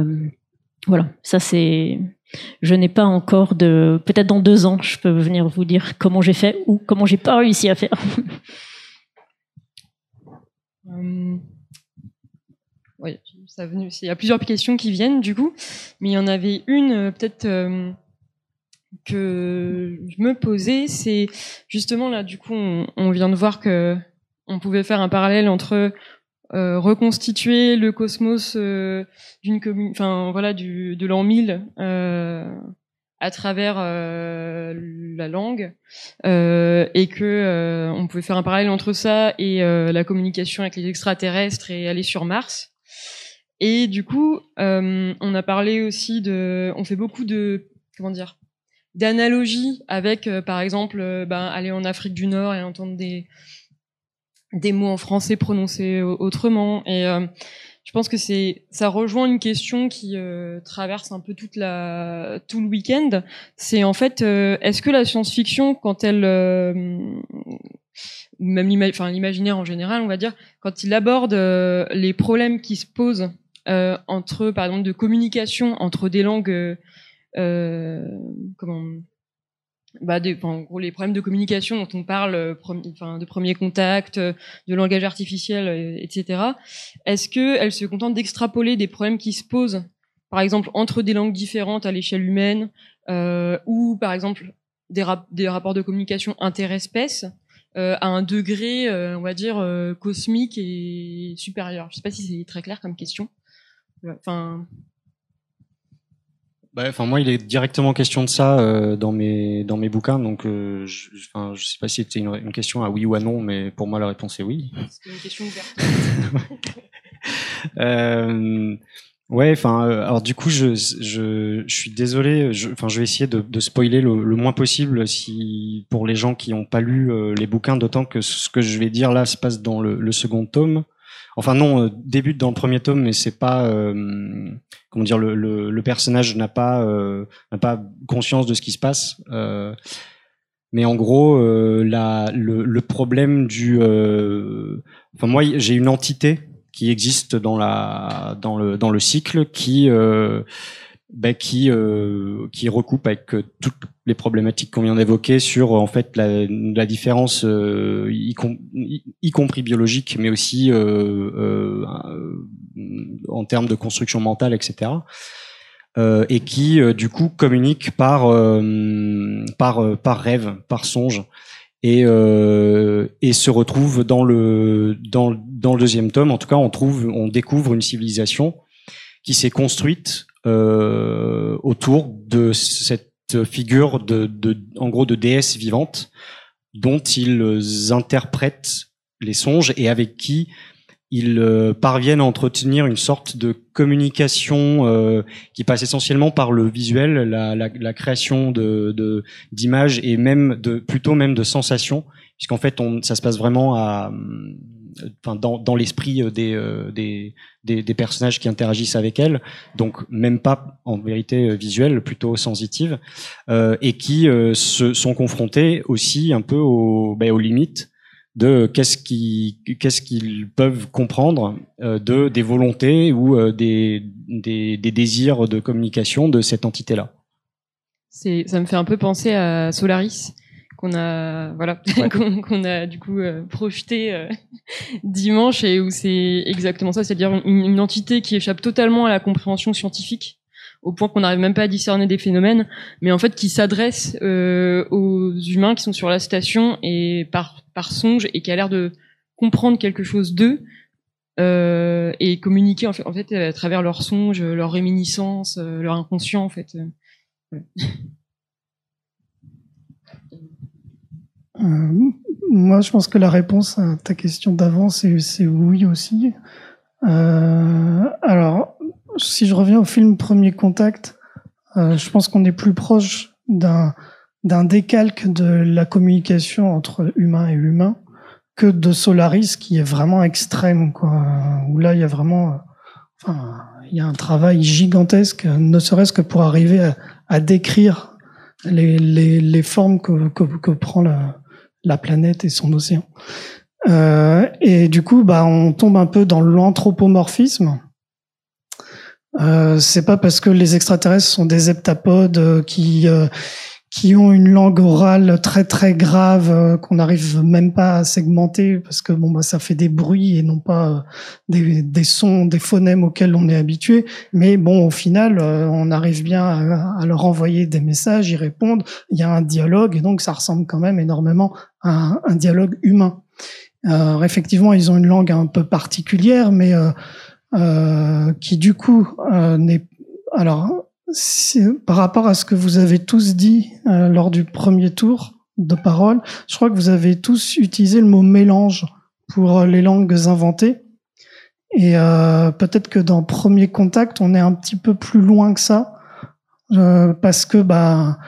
voilà, ça c'est Je n'ai pas encore de. Peut-être dans deux ans, je peux venir vous dire comment j'ai fait ou comment j'ai pas réussi à faire. (laughs) Euh, oui, ça venu. Il y a plusieurs questions qui viennent du coup, mais il y en avait une euh, peut-être euh, que je me posais, c'est justement là du coup on, on vient de voir que on pouvait faire un parallèle entre euh, reconstituer le cosmos euh, d'une commune, enfin voilà, du, de l'an 1000 euh, à travers euh, la langue, euh, et que euh, on pouvait faire un parallèle entre ça et la communication avec les extraterrestres et aller sur Mars. Et du coup, on a parlé aussi de, on fait beaucoup de, comment dire, d'analogies avec, par exemple, ben, aller en Afrique du Nord et entendre des des mots en français prononcés autrement. Et euh, je pense que c'est ça rejoint une question qui euh, traverse un peu toute la tout le week-end. C'est en fait, euh, est-ce que la science-fiction, quand elle ou même l'imaginaire en général, on va dire, quand il aborde les problèmes qui se posent entre, par exemple, de communication entre des langues, comment bah, des, en gros, les problèmes de communication dont on parle, euh, de premier contact, euh, de langage artificiel, euh, etc. Est-ce qu'elle se contente d'extrapoler des problèmes qui se posent, par exemple, entre des langues différentes à l'échelle humaine, euh, ou par exemple des, rapports de communication interespèces, euh, à un degré, on va dire, cosmique et supérieur? Je sais pas si c'est très clair comme question. Enfin, bah, enfin moi, il est directement question de ça euh, dans mes dans mes bouquins, donc euh, je, enfin, je sais pas si c'était une, une, question à oui ou à non, mais pour moi la réponse est oui. C'était une question ouverte. (laughs) euh, ouais, enfin, euh, alors du coup, je, je, je suis désolé, enfin, je, vais essayer de, de spoiler le, le, moins possible si pour les gens qui n'ont pas lu euh, les bouquins, d'autant que ce que je vais dire là se passe dans le, le second tome. Enfin non, euh, débute dans le premier tome, mais c'est pas euh, comment dire le, personnage n'a pas euh, n'a pas conscience de ce qui se passe. Mais en gros, le, problème du, enfin moi j'ai une entité qui existe dans la dans le dans le cycle qui bah, qui euh, qui recoupe avec euh, toutes les problématiques qu'on vient d'évoquer sur en fait la, la différence euh, y, y, compris biologique mais aussi euh, en termes de construction mentale etc et qui du coup communique par par par rêve par songe. Et et se retrouve dans le dans dans le deuxième tome. En tout cas on trouve on découvre une civilisation qui s'est construite euh, autour de cette figure de, en gros, de déesse vivante dont ils interprètent les songes et avec qui ils euh, parviennent à entretenir une sorte de communication euh, qui passe essentiellement par le visuel, la, création de d'images et même de plutôt même de sensations, puisqu'en fait ça se passe vraiment à enfin dans, dans l'esprit euh, des, euh, des, des, des, personnages qui interagissent avec elle, donc même pas en vérité euh, visuelle, plutôt sensitive, et qui se sont confrontés aussi un peu aux, ben, limites de qu'est-ce qui qu'est-ce qu'ils peuvent comprendre de des volontés ou des, des, désirs de communication de cette entité là. Ça me fait un peu penser à Solaris qu'on a voilà (laughs) ouais. qu'on a du coup euh, projeté euh, (laughs) dimanche et où c'est exactement ça, c'est-à-dire une, une, entité qui échappe totalement à la compréhension scientifique au point qu'on n'arrive même pas à discerner des phénomènes, mais en fait qui s'adresse euh, aux humains qui sont sur la station et par par songe et qui a l'air de comprendre quelque chose d'eux euh, et communiquer en fait, en fait à travers leurs songes, leurs réminiscences, euh, leur inconscient en fait. Euh, (laughs) moi, je pense que la réponse à ta question d'avant, c'est oui aussi. Euh, alors, si je reviens au film Premier Contact, euh, je pense qu'on est plus proche d'un d'un décalque de la communication entre humain et humain que de Solaris qui est vraiment extrême quoi où là il y a vraiment enfin il y a un travail gigantesque ne serait-ce que pour arriver à, à décrire les, les, les formes que, que, que prend la, la planète et son océan. Euh, et du coup, bah, on tombe un peu dans l'anthropomorphisme. Euh, c'est pas parce que les extraterrestres sont des heptapodes euh, qui qui ont une langue orale très très grave euh, qu'on n'arrive même pas à segmenter parce que bon bah ça fait des bruits et non pas euh, des, sons, des phonèmes auxquels on est habitué. Mais bon au final euh, on arrive bien à, leur envoyer des messages, ils répondent, il y a un dialogue et donc ça ressemble quand même énormément à un, un dialogue humain. Effectivement ils ont une langue un peu particulière mais qui du coup n'est alors par rapport à ce que vous avez tous dit euh, lors du premier tour de parole, je crois que vous avez tous utilisé le mot mélange pour euh, les langues inventées. Et euh, peut-être que dans Premier Contact, on est un petit peu plus loin que ça, euh, parce que bah,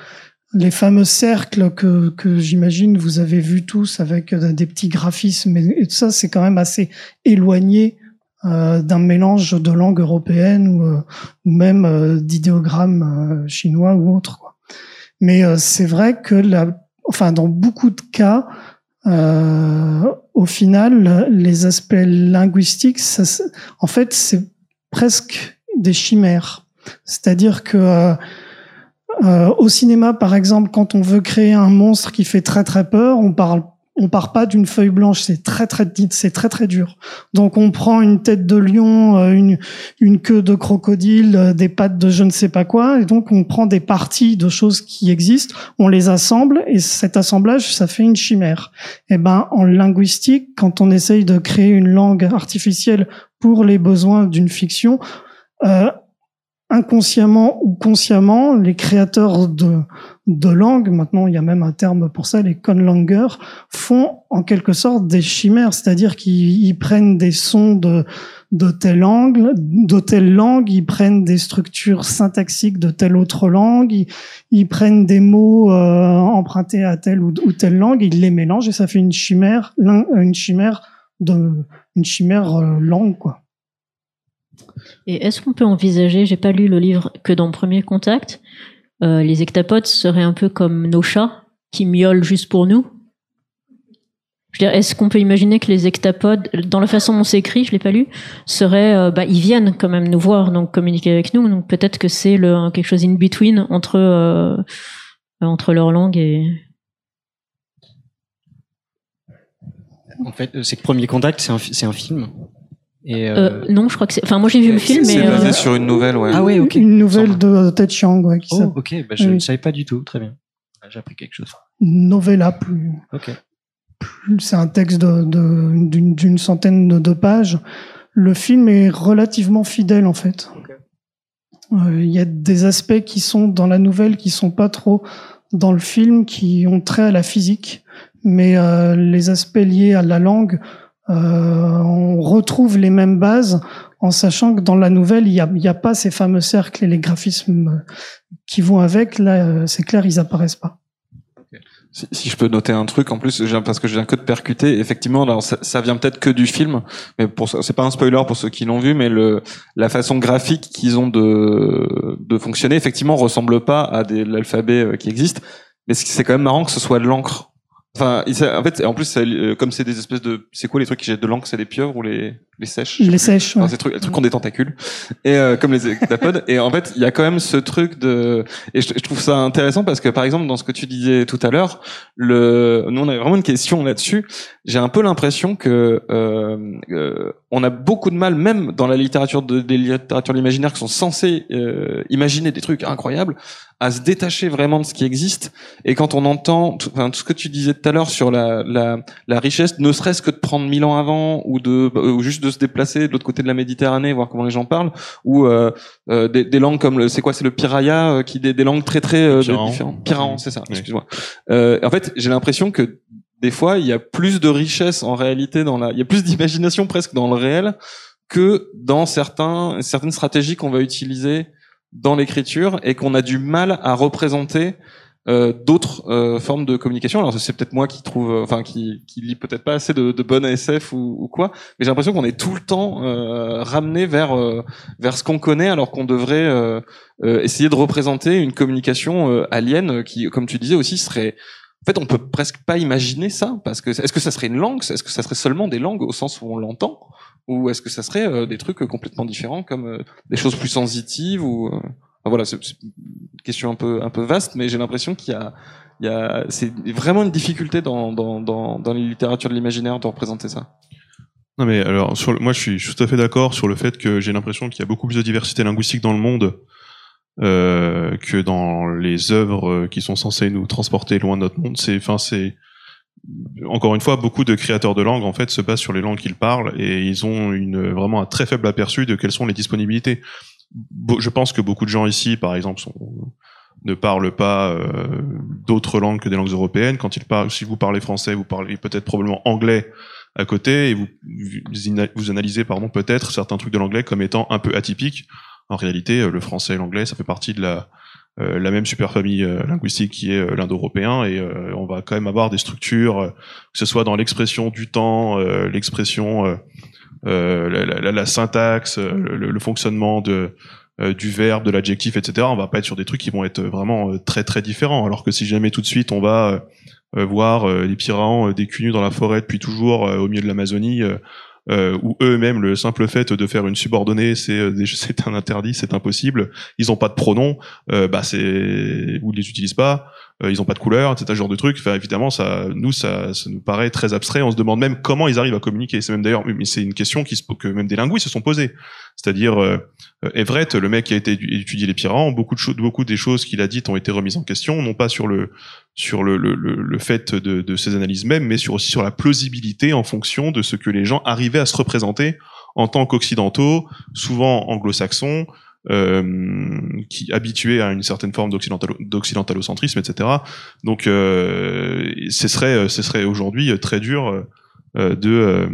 les fameux cercles que, que j'imagine vous avez vus tous avec euh, des petits graphismes et tout ça, c'est quand même assez éloigné euh, d'un mélange de langues européennes ou, euh, ou même euh, d'idéogrammes chinois ou autres. Quoi. Mais c'est vrai que, la, enfin, dans beaucoup de cas, au final, les aspects linguistiques, ça, en fait, c'est presque des chimères. C'est-à-dire que euh, au cinéma, par exemple, quand on veut créer un monstre qui fait très très peur, on parle, on part pas d'une feuille blanche, c'est très très c'est très très dur. Donc on prend une tête de lion, euh, une une queue de crocodile, euh, des pattes de je ne sais pas quoi, et donc on prend des parties de choses qui existent, on les assemble et cet assemblage, ça fait une chimère. Et ben en linguistique, quand on essaye de créer une langue artificielle pour les besoins d'une fiction, euh, inconsciemment ou consciemment, les créateurs de, de langues, maintenant il y a même un terme pour ça, les conlangers, font en quelque sorte des chimères, c'est-à-dire qu'ils ils prennent des sons de, de telle langue, de telle langue, ils prennent des structures syntaxiques de telle autre langue, ils, prennent des mots euh, empruntés à telle ou, telle langue, ils les mélangent et ça fait une chimère, une chimère de, une chimère euh, langue quoi. Et est-ce qu'on peut envisager, j'ai pas lu le livre, que dans Premier Contact, euh, les ectapodes seraient un peu comme nos chats qui miaulent juste pour nous Je veux dire, est-ce qu'on peut imaginer que les ectapodes, dans la façon dont c'est écrit, je l'ai pas lu, seraient, euh, bah, ils viennent quand même nous voir, donc communiquer avec nous, donc peut-être que c'est le quelque chose in between entre euh, entre leur langue et En fait, euh, c'est que Premier Contact, c'est un, c'est un film. Et, euh, non, je crois que c'est. Enfin, moi j'ai vu le film, mais C'est basé euh, sur une nouvelle, ouais. Ah ouais, ok. Une nouvelle de Ted Chiang ouais, qui Oh, ok, bah, je Oui. ne savais pas du tout. Très bien. J'ai appris quelque chose. Novella plus Ok. c'est un texte de- de- d'une d'une centaine de, de pages. Le film est relativement fidèle en fait. Euh, Il y a des aspects qui sont dans la nouvelle qui sont pas trop dans le film, qui ont trait à la physique, mais euh, les aspects liés à la langue, euh, on retrouve les mêmes bases en sachant que dans la nouvelle, il n'y a, pas ces fameux cercles et les graphismes qui vont avec. Là, euh, c'est clair, ils apparaissent pas. Si, je peux noter un truc en plus, j'ai- parce que je viens que de percuter, effectivement, alors ça, vient peut-être que du film, mais pour c'est pas un spoiler pour ceux qui l'ont vu, mais la façon graphique qu'ils ont de de fonctionner, effectivement, ressemble pas à l'alphabet euh, qui existe, mais c'est quand même marrant que ce soit de l'encre. Enfin, en fait, en plus, euh, comme c'est des espèces de, c'est quoi les trucs qui jettent de l'encre, c'est des pieuvres ou les les sèches Les sèches. Enfin, ouais. ces trucs, les trucs qui ont des tentacules et euh, comme les (laughs) hectapodes et en fait il y a quand même ce truc de et je, je trouve ça intéressant parce que par exemple dans ce que tu disais tout à l'heure le nous on avait vraiment une question là-dessus. J'ai un peu l'impression que euh, euh, on a beaucoup de mal même dans la littérature de des littératures de l'imaginaire qui sont censées euh, imaginer des trucs incroyables à se détacher vraiment de ce qui existe. Et quand on entend tout, enfin, tout ce que tu disais tout à l'heure sur la, la la richesse ne serait-ce que de prendre mille ans avant ou de ou juste de se déplacer de l'autre côté de la Méditerranée voir comment les gens parlent ou euh, euh, des, des langues comme le c'est quoi c'est le piraya euh, qui des, des langues très très euh, différentes Piran c'est ça Oui. excuse-moi. Euh, en fait j'ai l'impression que des fois il y a plus de richesse en réalité dans la il y a plus d'imagination presque dans le réel que dans certains certaines stratégies qu'on va utiliser dans l'écriture et qu'on a du mal à représenter euh, d'autres euh, formes de communication. Alors c'est peut-être moi qui trouve, euh, enfin qui, qui lit peut-être pas assez de, de bonnes SF ou, ou quoi, mais j'ai l'impression qu'on est tout le temps euh, ramené vers euh, vers ce qu'on connaît, alors qu'on devrait essayer de représenter une communication alien qui, comme tu disais aussi, serait En fait, on peut presque pas imaginer ça, parce que est-ce que ça serait une langue? Est-ce que ça serait seulement des langues au sens où on l'entend? Ou est-ce que ça serait des trucs complètement différents, comme des choses plus sensitives ou voilà, c'est une question un peu un peu vaste, mais j'ai l'impression qu'il y a, il y a, c'est vraiment une difficulté dans dans dans, dans les littératures de l'imaginaire de représenter ça. Non mais alors, sur le- moi je suis, tout à fait d'accord sur le fait que j'ai l'impression qu'il y a beaucoup plus de diversité linguistique dans le monde euh, que dans les œuvres qui sont censées nous transporter loin de notre monde. C'est, enfin c'est encore une fois beaucoup de créateurs de langues en fait se basent sur les langues qu'ils parlent et ils ont une vraiment un très faible aperçu de quelles sont les disponibilités. Je pense que beaucoup de gens ici, par exemple, ne parlent pas euh, d'autres langues que des langues européennes. Quand ils parlent, si vous parlez français, vous parlez peut-être probablement anglais à côté et vous, analysez pardon peut-être certains trucs de l'anglais comme étant un peu atypiques. En réalité, euh, le français et l'anglais, ça fait partie de la euh, même superfamille euh, linguistique qui est l'indo-européen et on va quand même avoir des structures, que ce soit dans l'expression du temps, l'expression, la, la- la- la syntaxe, euh, le, le fonctionnement de euh, du verbe, de l'adjectif, etc. On va pas être sur des trucs qui vont être vraiment euh, très très différents. Alors que si jamais tout de suite on va euh, euh, voir euh, les piraons euh, des dans la forêt depuis toujours euh, au milieu de l'Amazonie, euh, eux-mêmes le simple fait de faire une subordonnée, c'est euh, (laughs) c'est un interdit, c'est impossible. Ils ont pas de pronoms, euh, bah c'est ou ils les utilisent pas, euh, ils ont pas de couleur, etc. Ce genre de trucs. Enfin, évidemment, ça, nous, ça, ça nous paraît très abstrait. On se demande même comment ils arrivent à communiquer. C'est même d'ailleurs, mais c'est une question qui se, que même des linguistes se sont posées. C'est-à-dire euh, euh, Everett, le mec qui a été étu- étudié les pirates, beaucoup de choses, beaucoup des choses qu'il a dites ont été remises en question, non pas sur le sur le, le, le, fait de, de ces analyses mêmes, mais sur aussi sur la plausibilité en fonction de ce que les gens arrivaient à se représenter en tant qu'occidentaux, souvent anglo-saxons, euh, qui habitués à une certaine forme d'occidentalo- d'occidentalocentrisme, etc. Donc, euh, ce serait, ce serait aujourd'hui très dur euh, de euh,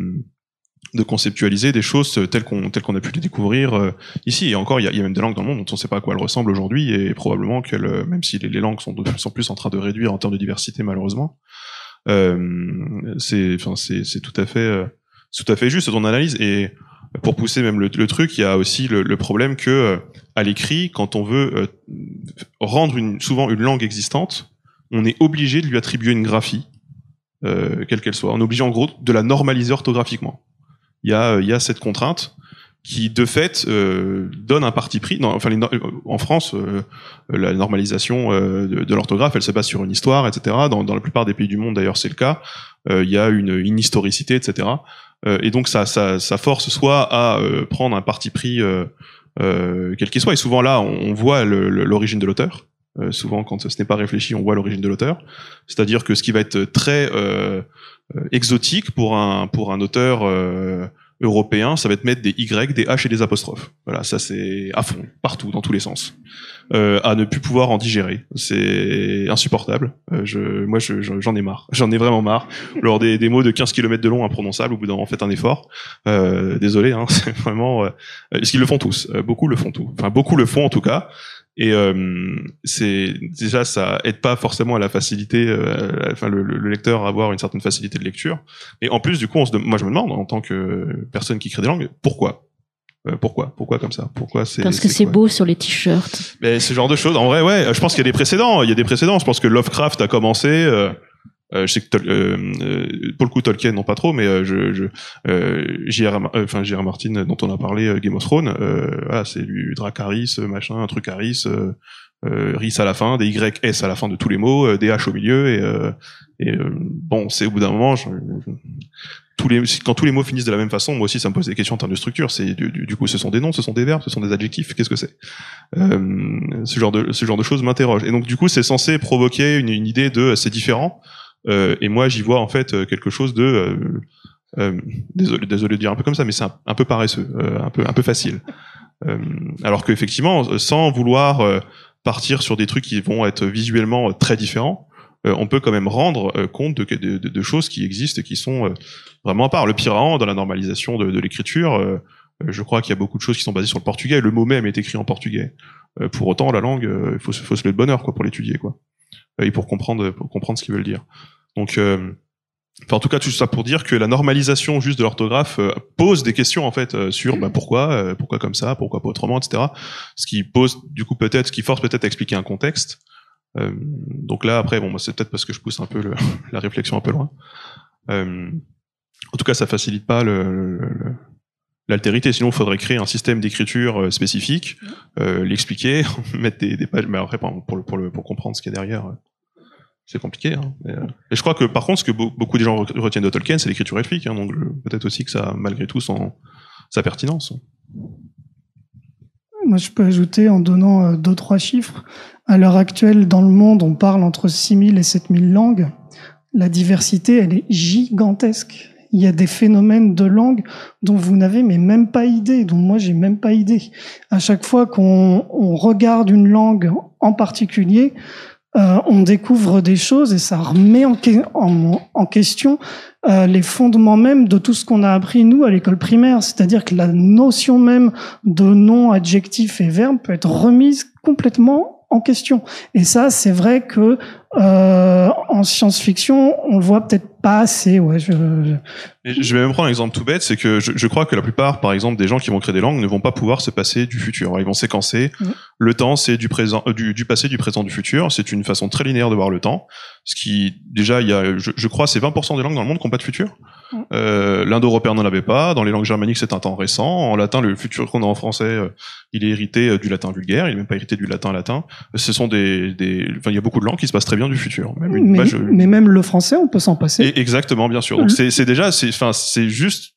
de conceptualiser des choses telles qu'on a pu les découvrir euh, ici. Et encore, il y a, même des langues dans le monde dont on ne sait pas à quoi elles ressemblent aujourd'hui, et probablement qu'elles, euh, même si les, langues sont de plus en plus en train de réduire en termes de diversité, malheureusement, euh, c'est, tout à fait, tout à fait juste ton analyse. Et pour pousser même le, truc, il y a aussi le, problème que à l'écrit, quand on veut rendre souvent une langue existante, on est obligé de lui attribuer une graphie, quelle qu'elle soit. Est obligé en gros de la normaliser orthographiquement. Il y a, euh, y a cette contrainte qui de fait euh, donne un parti pris. Enfin, en France, euh, la normalisation euh, de, l'orthographe, elle se base sur une histoire, etc. Dans, la plupart des pays du monde, d'ailleurs, c'est le cas. Il y a une, une historicité, etc. Et donc, ça, ça, ça force soit à prendre un parti pris, quel qu'il soit. Et souvent là, on, on voit l'origine de l'auteur. Souvent, quand ce n'est pas réfléchi, on voit l'origine de l'auteur. C'est-à-dire que ce qui va être très exotique pour un pour un auteur euh, européen, ça va être mettre des Y, des H et des apostrophes. Voilà, ça c'est à fond, partout, dans tous les sens. Euh, à ne plus pouvoir en digérer. C'est insupportable. Euh, je, moi, je- je- j'en ai marre. (laughs) J'en ai vraiment marre. Lors des, des mots de 15 km de long imprononçables, au bout d'un moment, faites un effort. Euh, désolé, hein, (laughs) c'est vraiment... Euh, parce qu'ils le font tous. Euh, beaucoup le font tous. Enfin, beaucoup le font en tout cas. Et euh, c'est déjà ça aide pas forcément à la facilité, euh, enfin le, le lecteur à avoir une certaine facilité de lecture. Et en plus, du coup, on se, moi je me demande en tant que personne qui crée des langues, pourquoi? Euh, Pourquoi? Pourquoi comme ça? Pourquoi c'est Parce que c'est beau sur les t-shirts. mais ce genre de choses, en vrai, ouais, je pense qu'il y a des précédents. Il y a des précédents. Je pense que Lovecraft a commencé. Euh, je sais que euh, euh, pour le coup Tolkien non pas trop, mais euh, je, je euh, euh, enfin J.R. Martin dont on a parlé, euh, Game of Thrones, euh, voilà, c'est du Dracarys, euh, machin, un truc Harris, euh, euh, Rhys à la fin, des YS à la fin de tous les mots, euh, des H au milieu et, euh, et euh, bon, c'est au bout d'un moment. je- tous les, quand tous les mots finissent de la même façon, moi aussi ça me pose des questions en termes de structure. C'est du, du- coup, ce sont des noms, ce sont des verbes, ce sont des adjectifs. Qu'est-ce que c'est? Euh, Ce genre de ce genre de choses m'interroge. Et donc du coup, c'est censé provoquer une, une idée de euh, c'est différent? Euh, et moi, j'y vois en fait euh, quelque chose de euh, euh, désolé, désolé de dire un peu comme ça, mais c'est un, un peu paresseux, euh, un peu un peu facile. (laughs) Euh, alors qu'effectivement, sans vouloir partir sur des trucs qui vont être visuellement très différents, euh, on peut quand même rendre compte de, de, de- de choses qui existent et qui sont vraiment à part. Le Piran, dans la normalisation de, de l'écriture, je crois qu'il y a beaucoup de choses qui sont basées sur le portugais. Le mot même est écrit en portugais. Pour autant, la langue, il faut, se- faut se de bonheur quoi, pour l'étudier quoi. Et pour comprendre, pour comprendre ce qu'ils veulent dire. Donc, euh, enfin, en tout cas, tout ça pour dire que la normalisation juste de l'orthographe euh, pose des questions en fait euh, sur bah, pourquoi, euh, pourquoi comme ça, pourquoi pas autrement, etc. Ce qui pose du coup peut-être, ce qui force peut-être à expliquer un contexte. Euh, donc là, après, bon, moi, c'est peut-être parce que je pousse un peu le- (laughs) la réflexion un peu loin. Euh, en tout cas, ça facilite pas le- le- l'altérité. Sinon, il faudrait créer un système d'écriture spécifique, euh, l'expliquer, (laughs) mettre des, des pages. Mais après, pour, le, pour, le, pour comprendre ce qu'il y a derrière, c'est compliqué. Hein. Et, euh, et je crois que, par contre, ce que beau- beaucoup de gens re- retiennent de Tolkien, c'est l'écriture elfique. Hein, donc, peut-être aussi que ça, malgré tout, son, sa pertinence. Moi, je peux ajouter en donnant euh, deux, trois chiffres. À l'heure actuelle, dans le monde, on parle entre 6000 et 7000 langues. La diversité, elle est gigantesque. Il y a des phénomènes de langue dont vous n'avez même pas idée, dont moi j'ai même pas idée. À chaque fois qu'on on regarde une langue en particulier, euh, on découvre des choses et ça remet en, que- en- en question euh, les fondements même de tout ce qu'on a appris nous à l'école primaire. C'est-à-dire que la notion même de nom, adjectif et verbe peut être remise complètement en question. Et ça, c'est vrai que euh, en science-fiction, on le voit peut-être pas assez. Ouais, je, je- vais même prendre un exemple tout bête, c'est que je, je crois que la plupart, par exemple, des gens qui vont créer des langues ne vont pas pouvoir se passer du futur. Ils vont séquencer. Le temps, c'est du présent, euh, du, du passé, du présent, du futur. C'est une façon très linéaire de voir le temps. Ce qui, déjà, il y a, je, je crois, c'est 20% des langues dans le monde qui n'ont pas de futur. Euh, L'indo-européen n'en avait pas. Dans les langues germaniques, c'est un temps récent. En latin, le futur qu'on a en français, euh, il est hérité euh, du latin vulgaire. Il n'est même pas hérité du latin latin. Ce sont des, des, enfin, il y a beaucoup de langues qui se passent très bien du futur. Même une mais, page- mais même le français, on peut s'en passer. et- exactement, bien sûr. Donc Mhm. c'est déjà, c'est enfin c'est juste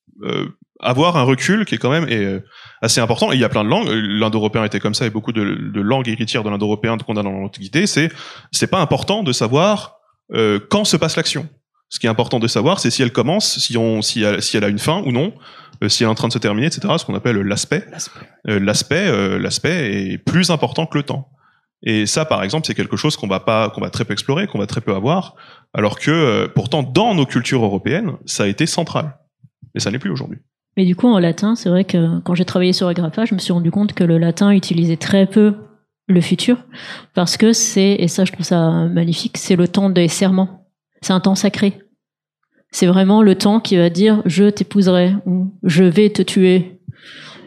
avoir un recul qui est quand même euh, assez important. Et il y a plein de langues. L'indo-européen était comme ça, et beaucoup de, de langues héritières de l'indo-européen qu'on a dans l'Antiquité. C'est c'est pas important de savoir euh, quand se passe l'action. Ce qui est important de savoir, c'est si elle commence, si on si elle, si elle a une fin ou non, euh, si elle est en train de se terminer, etc. Ce qu'on appelle l'aspect. Euh, l'aspect euh, l'aspect est plus important que le temps. Et ça, par exemple, c'est quelque chose qu'on va pas, qu'on va très peu explorer, qu'on va très peu avoir, alors que euh, pourtant dans nos cultures européennes, ça a été central. Mais ça n'est plus aujourd'hui. Mais du coup, en latin, c'est vrai que quand j'ai travaillé sur Agrapha, je me suis rendu compte que le latin utilisait très peu le futur, parce que c'est, et ça je trouve ça magnifique, c'est le temps des serments. C'est un temps sacré. C'est vraiment le temps qui va dire je t'épouserai ou je vais te tuer.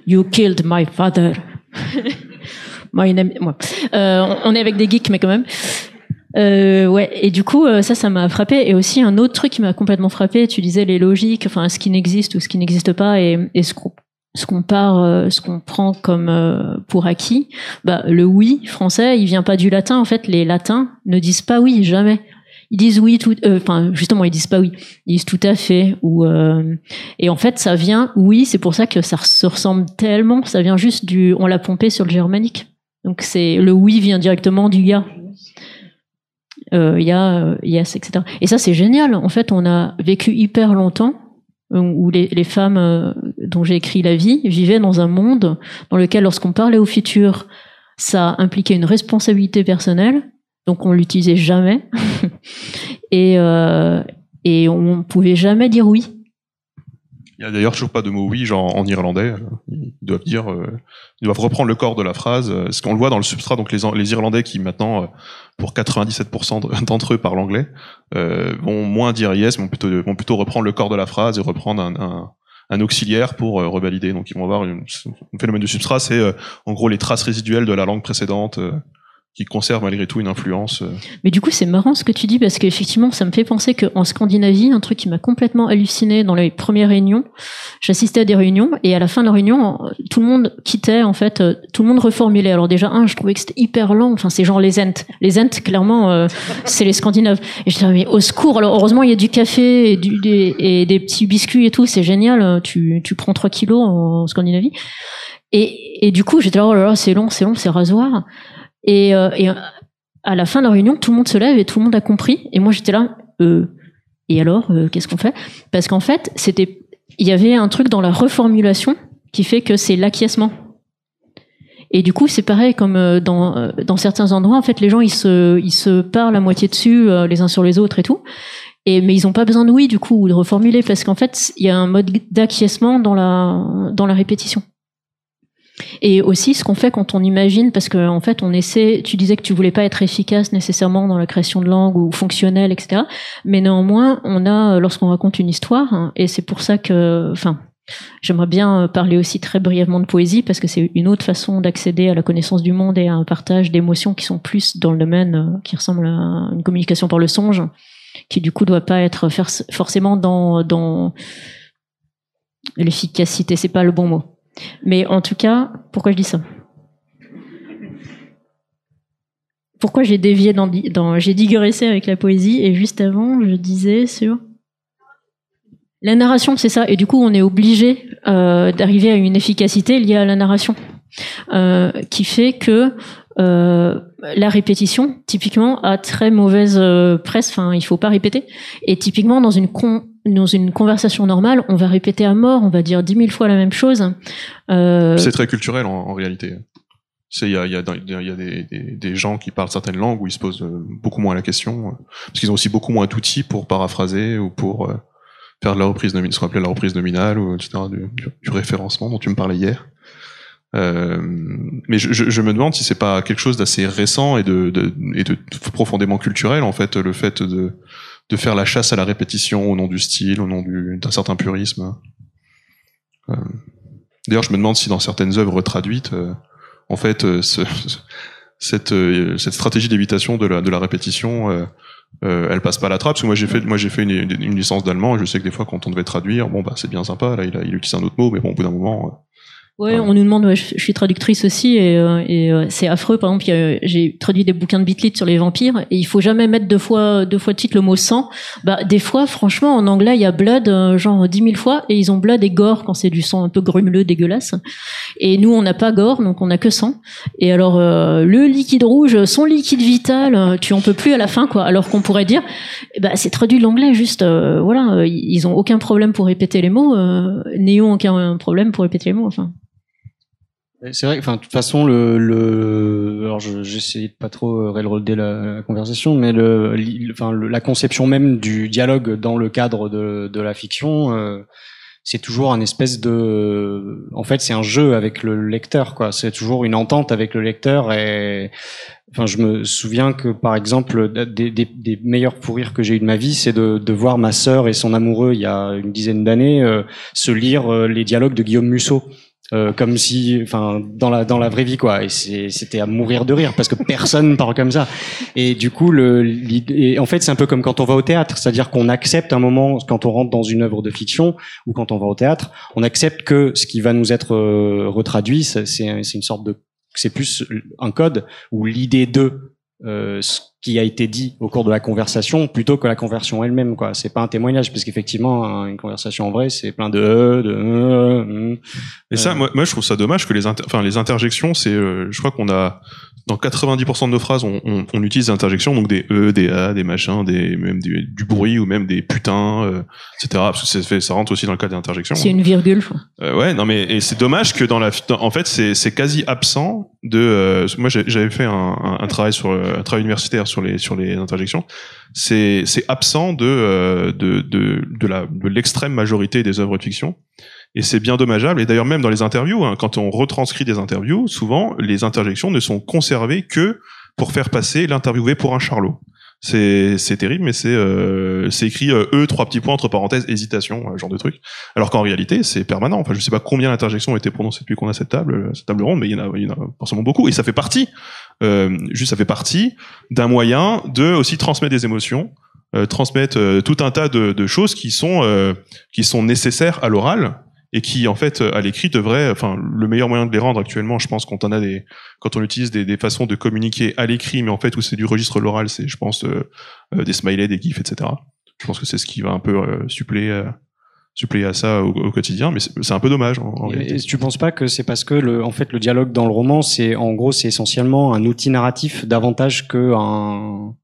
You killed my father. (laughs) My name-. Euh, on est avec des geeks, mais quand même. Euh, ouais, et du coup, euh, ça, ça m'a frappé. Et aussi, un autre truc qui m'a complètement frappé, tu disais les logiques, enfin, ce qui n'existe ou ce qui n'existe pas, et, et ce qu'on ce qu'on part, euh, ce qu'on prend comme euh, pour acquis. Bah, le oui français, il vient pas du latin. En fait, les latins ne disent pas oui, jamais. Ils disent oui, tout, enfin, justement, ils disent pas oui. Ils disent tout à fait. Ou, euh, et en fait, ça vient, oui, c'est pour ça que ça se ressemble tellement. Ça vient juste du, on l'a pompé sur le germanique. Donc, c'est, le oui vient directement du euh, euh, yes, etc. Et ça, c'est génial. En fait, on a vécu hyper longtemps euh, où les, les femmes euh, dont j'ai écrit la vie vivaient dans un monde dans lequel, lorsqu'on parlait au futur, ça impliquait une responsabilité personnelle, donc on l'utilisait jamais, (laughs) et euh, et on pouvait jamais dire oui. Il y a d'ailleurs toujours pas de mot oui, genre en irlandais. Ils doivent dire, euh, ils doivent reprendre le corps de la phrase. euh, Ce qu'on le voit dans le substrat, donc les, les Irlandais qui maintenant, euh, pour 97% de- (laughs) d'entre eux parlent anglais, euh, vont moins dire yes, vont plutôt, vont plutôt reprendre le corps de la phrase et reprendre un, un, un auxiliaire pour revalider. Donc ils vont avoir un phénomène de substrat, c'est en gros les traces résiduelles de la langue précédente qui conservent malgré tout une influence. euh. Mais du coup, c'est marrant ce que tu dis parce qu'effectivement, ça me fait penser qu'en Scandinavie, un truc qui m'a complètement halluciné dans les premières réunions, j'assistais à des réunions et à la fin de la réunion, tout le monde quittait en fait, euh, tout le monde reformulait. Alors déjà, un, je trouvais que c'était hyper lent. Enfin, c'est genre les Ents. Les Ents, clairement, euh, c'est les Scandinaves. Et je disais, mais au secours. Alors heureusement, il y a du café et, des, et des petits biscuits et tout. C'est génial. Tu, tu prends 3 kilos en Scandinavie. Et, et du coup, j'étais là, oh là là, c'est long, c'est long, c'est rasoir. Et, euh, et à la fin de la réunion, tout le monde se lève et tout le monde a compris. Et moi, j'étais là, euh, et alors, euh, qu'est-ce qu'on fait? Parce qu'en fait, c'était, il y avait un truc dans la reformulation qui fait que c'est l'acquiescement. Et du coup, c'est pareil comme euh, dans, euh, dans certains endroits, en fait, les gens ils se, ils se parlent à moitié dessus, euh, les uns sur les autres et tout. Et, mais ils n'ont pas besoin de oui, du coup, ou de reformuler, parce qu'en fait, il y a un mode d'acquiescement dans la, dans la répétition. Et aussi, ce qu'on fait quand on imagine, parce qu'en en fait, on essaie, tu disais que tu voulais pas être efficace nécessairement dans la création de langue ou fonctionnelle, etc. Mais néanmoins, on a, lorsqu'on raconte une histoire, hein, et c'est pour ça que, enfin, J'aimerais bien parler aussi très brièvement de poésie parce que c'est une autre façon d'accéder à la connaissance du monde et à un partage d'émotions qui sont plus dans le domaine euh, qui ressemble à une communication par le songe, qui du coup doit pas être forcément dans, dans l'efficacité, c'est pas le bon mot. Mais en tout cas, pourquoi je dis ça? Pourquoi j'ai dévié dans, j'ai digressé avec la poésie et juste avant je disais sur la narration, c'est ça. Et du coup, on est obligé euh, d'arriver à une efficacité liée à la narration, euh, qui fait que euh, la répétition, typiquement, a très mauvaise euh, presse. Enfin, il faut pas répéter. Et typiquement, dans une dans une conversation normale, on va répéter à mort, on va dire dix mille fois la même chose. Euh, C'est très culturel en, réalité. Il y a, y a, des, gens qui parlent certaines langues où ils se posent euh, beaucoup moins la question, parce qu'ils ont aussi beaucoup moins d'outils pour paraphraser ou pour faire de la reprise nominale, ce qu'on appelait la reprise nominale ou etc. Du référencement dont tu me parlais hier. Euh, mais je, je, je me demande si c'est pas quelque chose d'assez récent et de, de, et de profondément culturel en fait le fait de, de faire la chasse à la répétition au nom du style, au nom du- d'un certain purisme. Euh, D'ailleurs, je me demande si dans certaines œuvres traduites, euh, en fait, euh, ce- (laughs) cette, cette stratégie d'évitation de la, de la répétition, euh, elle passe pas à la trappe. Parce que moi, j'ai fait, moi, j'ai fait une, une licence d'allemand et je sais que des fois, quand on devait traduire, bon, bah, c'est bien sympa. Là, il, a, il utilise un autre mot, mais bon, au bout d'un moment, Ouais, on nous demande, ouais, je, suis traductrice aussi, et, euh, et euh, c'est affreux. Par exemple, j'ai traduit des bouquins de Bitlit sur les vampires, et il faut jamais mettre deux fois, deux fois de suite le mot sang. Bah, des fois, franchement, en anglais, il y a blood, euh, genre dix mille fois, et ils ont blood et gore quand c'est du sang un peu grumeleux, dégueulasse. Et nous, on n'a pas gore, donc on n'a que sang. Et alors, euh, le liquide rouge, son liquide vital, euh, tu en peux plus à la fin, quoi. Alors qu'on pourrait dire, eh ben, c'est traduit de l'anglais, juste, voilà, ils ont aucun problème pour répéter les mots, n'ayons aucun problème pour répéter les mots, enfin. C'est vrai, enfin, de toute façon, le, le alors je- j'essaie de pas trop euh, railroader la, la conversation, mais le, enfin, la conception même du dialogue dans le cadre de, de la fiction, euh, c'est toujours un espèce de, en fait, c'est un jeu avec le lecteur, quoi. C'est toujours une entente avec le lecteur et, enfin, je me souviens que, par exemple, des, des, des meilleurs fous rires que j'ai eu de ma vie, c'est de, de voir ma sœur et son amoureux il y a une dizaine d'années euh, se lire euh, les dialogues de Guillaume Musso euh, comme si, enfin, dans la dans la vraie vie quoi. Et c'était à mourir de rire parce que personne (laughs) parle comme ça. Et du coup, le, et en fait, c'est un peu comme quand on va au théâtre, c'est-à-dire qu'on accepte un moment quand on rentre dans une œuvre de fiction ou quand on va au théâtre, on accepte que ce qui va nous être euh, retraduit, c'est c'est une sorte de, c'est plus un code ou l'idée de euh, ce qui a été dit au cours de la conversation plutôt que la conversion elle-même quoi c'est pas un témoignage parce qu'effectivement une conversation en vrai c'est plein de euh, de euh, hum. Et ça, Euh. moi, moi, je trouve ça dommage que les, inter- enfin, les interjections, c'est, euh, je crois qu'on a, dans 90% de nos phrases, on, on, on utilise des interjections, donc des e, des a, des machins, des, même du, du bruit ou même des putains, euh, etc. Parce que ça, fait, ça rentre aussi dans le cadre des interjections. C'est une virgule. Euh, ouais, non mais et c'est dommage que dans la, dans- en fait, c'est c'est quasi absent de. euh, moi, j'avais fait un, un, un travail sur euh, un travail universitaire sur les sur les interjections. C'est c'est absent de euh, de de de la de l'extrême majorité des œuvres de fiction. Et c'est bien dommageable. Et d'ailleurs, même dans les interviews, hein, quand on retranscrit des interviews, souvent les interjections ne sont conservées que pour faire passer l'interviewé pour un charlot. C'est terrible, mais c'est euh, écrit euh, e trois petits points entre parenthèses hésitation, euh, genre de truc. Alors qu'en réalité, c'est permanent. Enfin, je sais pas combien d'interjections ont été prononcées depuis qu'on a cette table, euh, cette table ronde, mais il y en a, il y en a forcément beaucoup. Et ça fait partie, euh, juste ça fait partie d'un moyen de aussi transmettre des émotions, euh, transmettre tout un tas de, de choses qui sont qui sont nécessaires à l'oral et qui en fait à l'écrit devraient, enfin le meilleur moyen de les rendre actuellement, je pense quand on a des, quand on utilise des, des façons de communiquer à l'écrit, mais en fait où c'est du registre l'oral, c'est je pense euh, euh, des smileys, des gifs, etc. Je pense que c'est ce qui va un peu euh, suppléer, euh, suppléer à ça au, au quotidien, mais c'est un peu dommage en, en Et- réalité. et tu penses pas que c'est parce que le, en fait, le dialogue dans le roman, c'est en gros, c'est essentiellement un outil narratif davantage que un,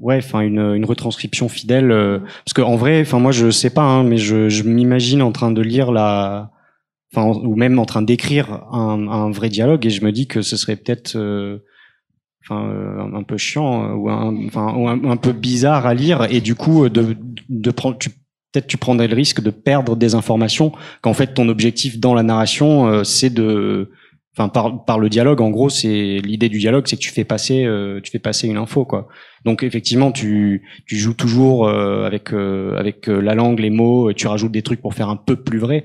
ouais, enfin une, une retranscription fidèle. euh, parce que en vrai, enfin moi je sais pas, hein, mais je, je m'imagine en train de lire la, enfin ou même en train d'écrire un, un vrai dialogue et je me dis que ce serait peut-être euh, enfin euh, un peu chiant ou un, enfin un, peu bizarre à lire et du coup de de prendre tu peut-être tu prendrais le risque de perdre des informations qu'en fait ton objectif dans la narration c'est de enfin par par le dialogue en gros c'est l'idée du dialogue c'est que tu fais passer euh, tu fais passer une info quoi donc effectivement tu tu joues toujours euh, avec euh, avec euh, la langue les mots et tu rajoutes des trucs pour faire un peu plus vrai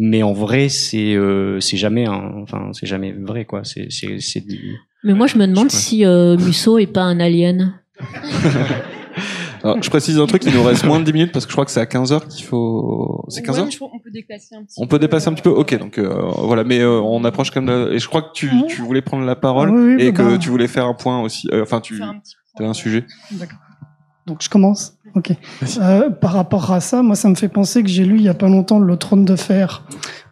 mais en vrai, c'est euh, c'est jamais un, enfin c'est jamais vrai quoi. C'est c'est c'est Mais moi, je me demande Je si euh, Musso est pas un alien. (laughs) Alors, je précise un truc, il nous reste moins de 10 minutes parce que je crois que c'est à 15h qu'il faut. C'est 15h Ouais, qu'on peut déplacer un petit On peut dépasser un petit peu Ok, donc euh, voilà, mais euh, on approche comme Et je crois que tu, Ouais. tu voulais prendre la parole Oui, oui, et bah, que bah. tu voulais faire un point aussi. euh, Enfin, tu faire un petit avais un sujet. Donc je commence. Euh, par rapport à ça, moi, ça me fait penser que j'ai lu il y a pas longtemps Le Trône de Fer.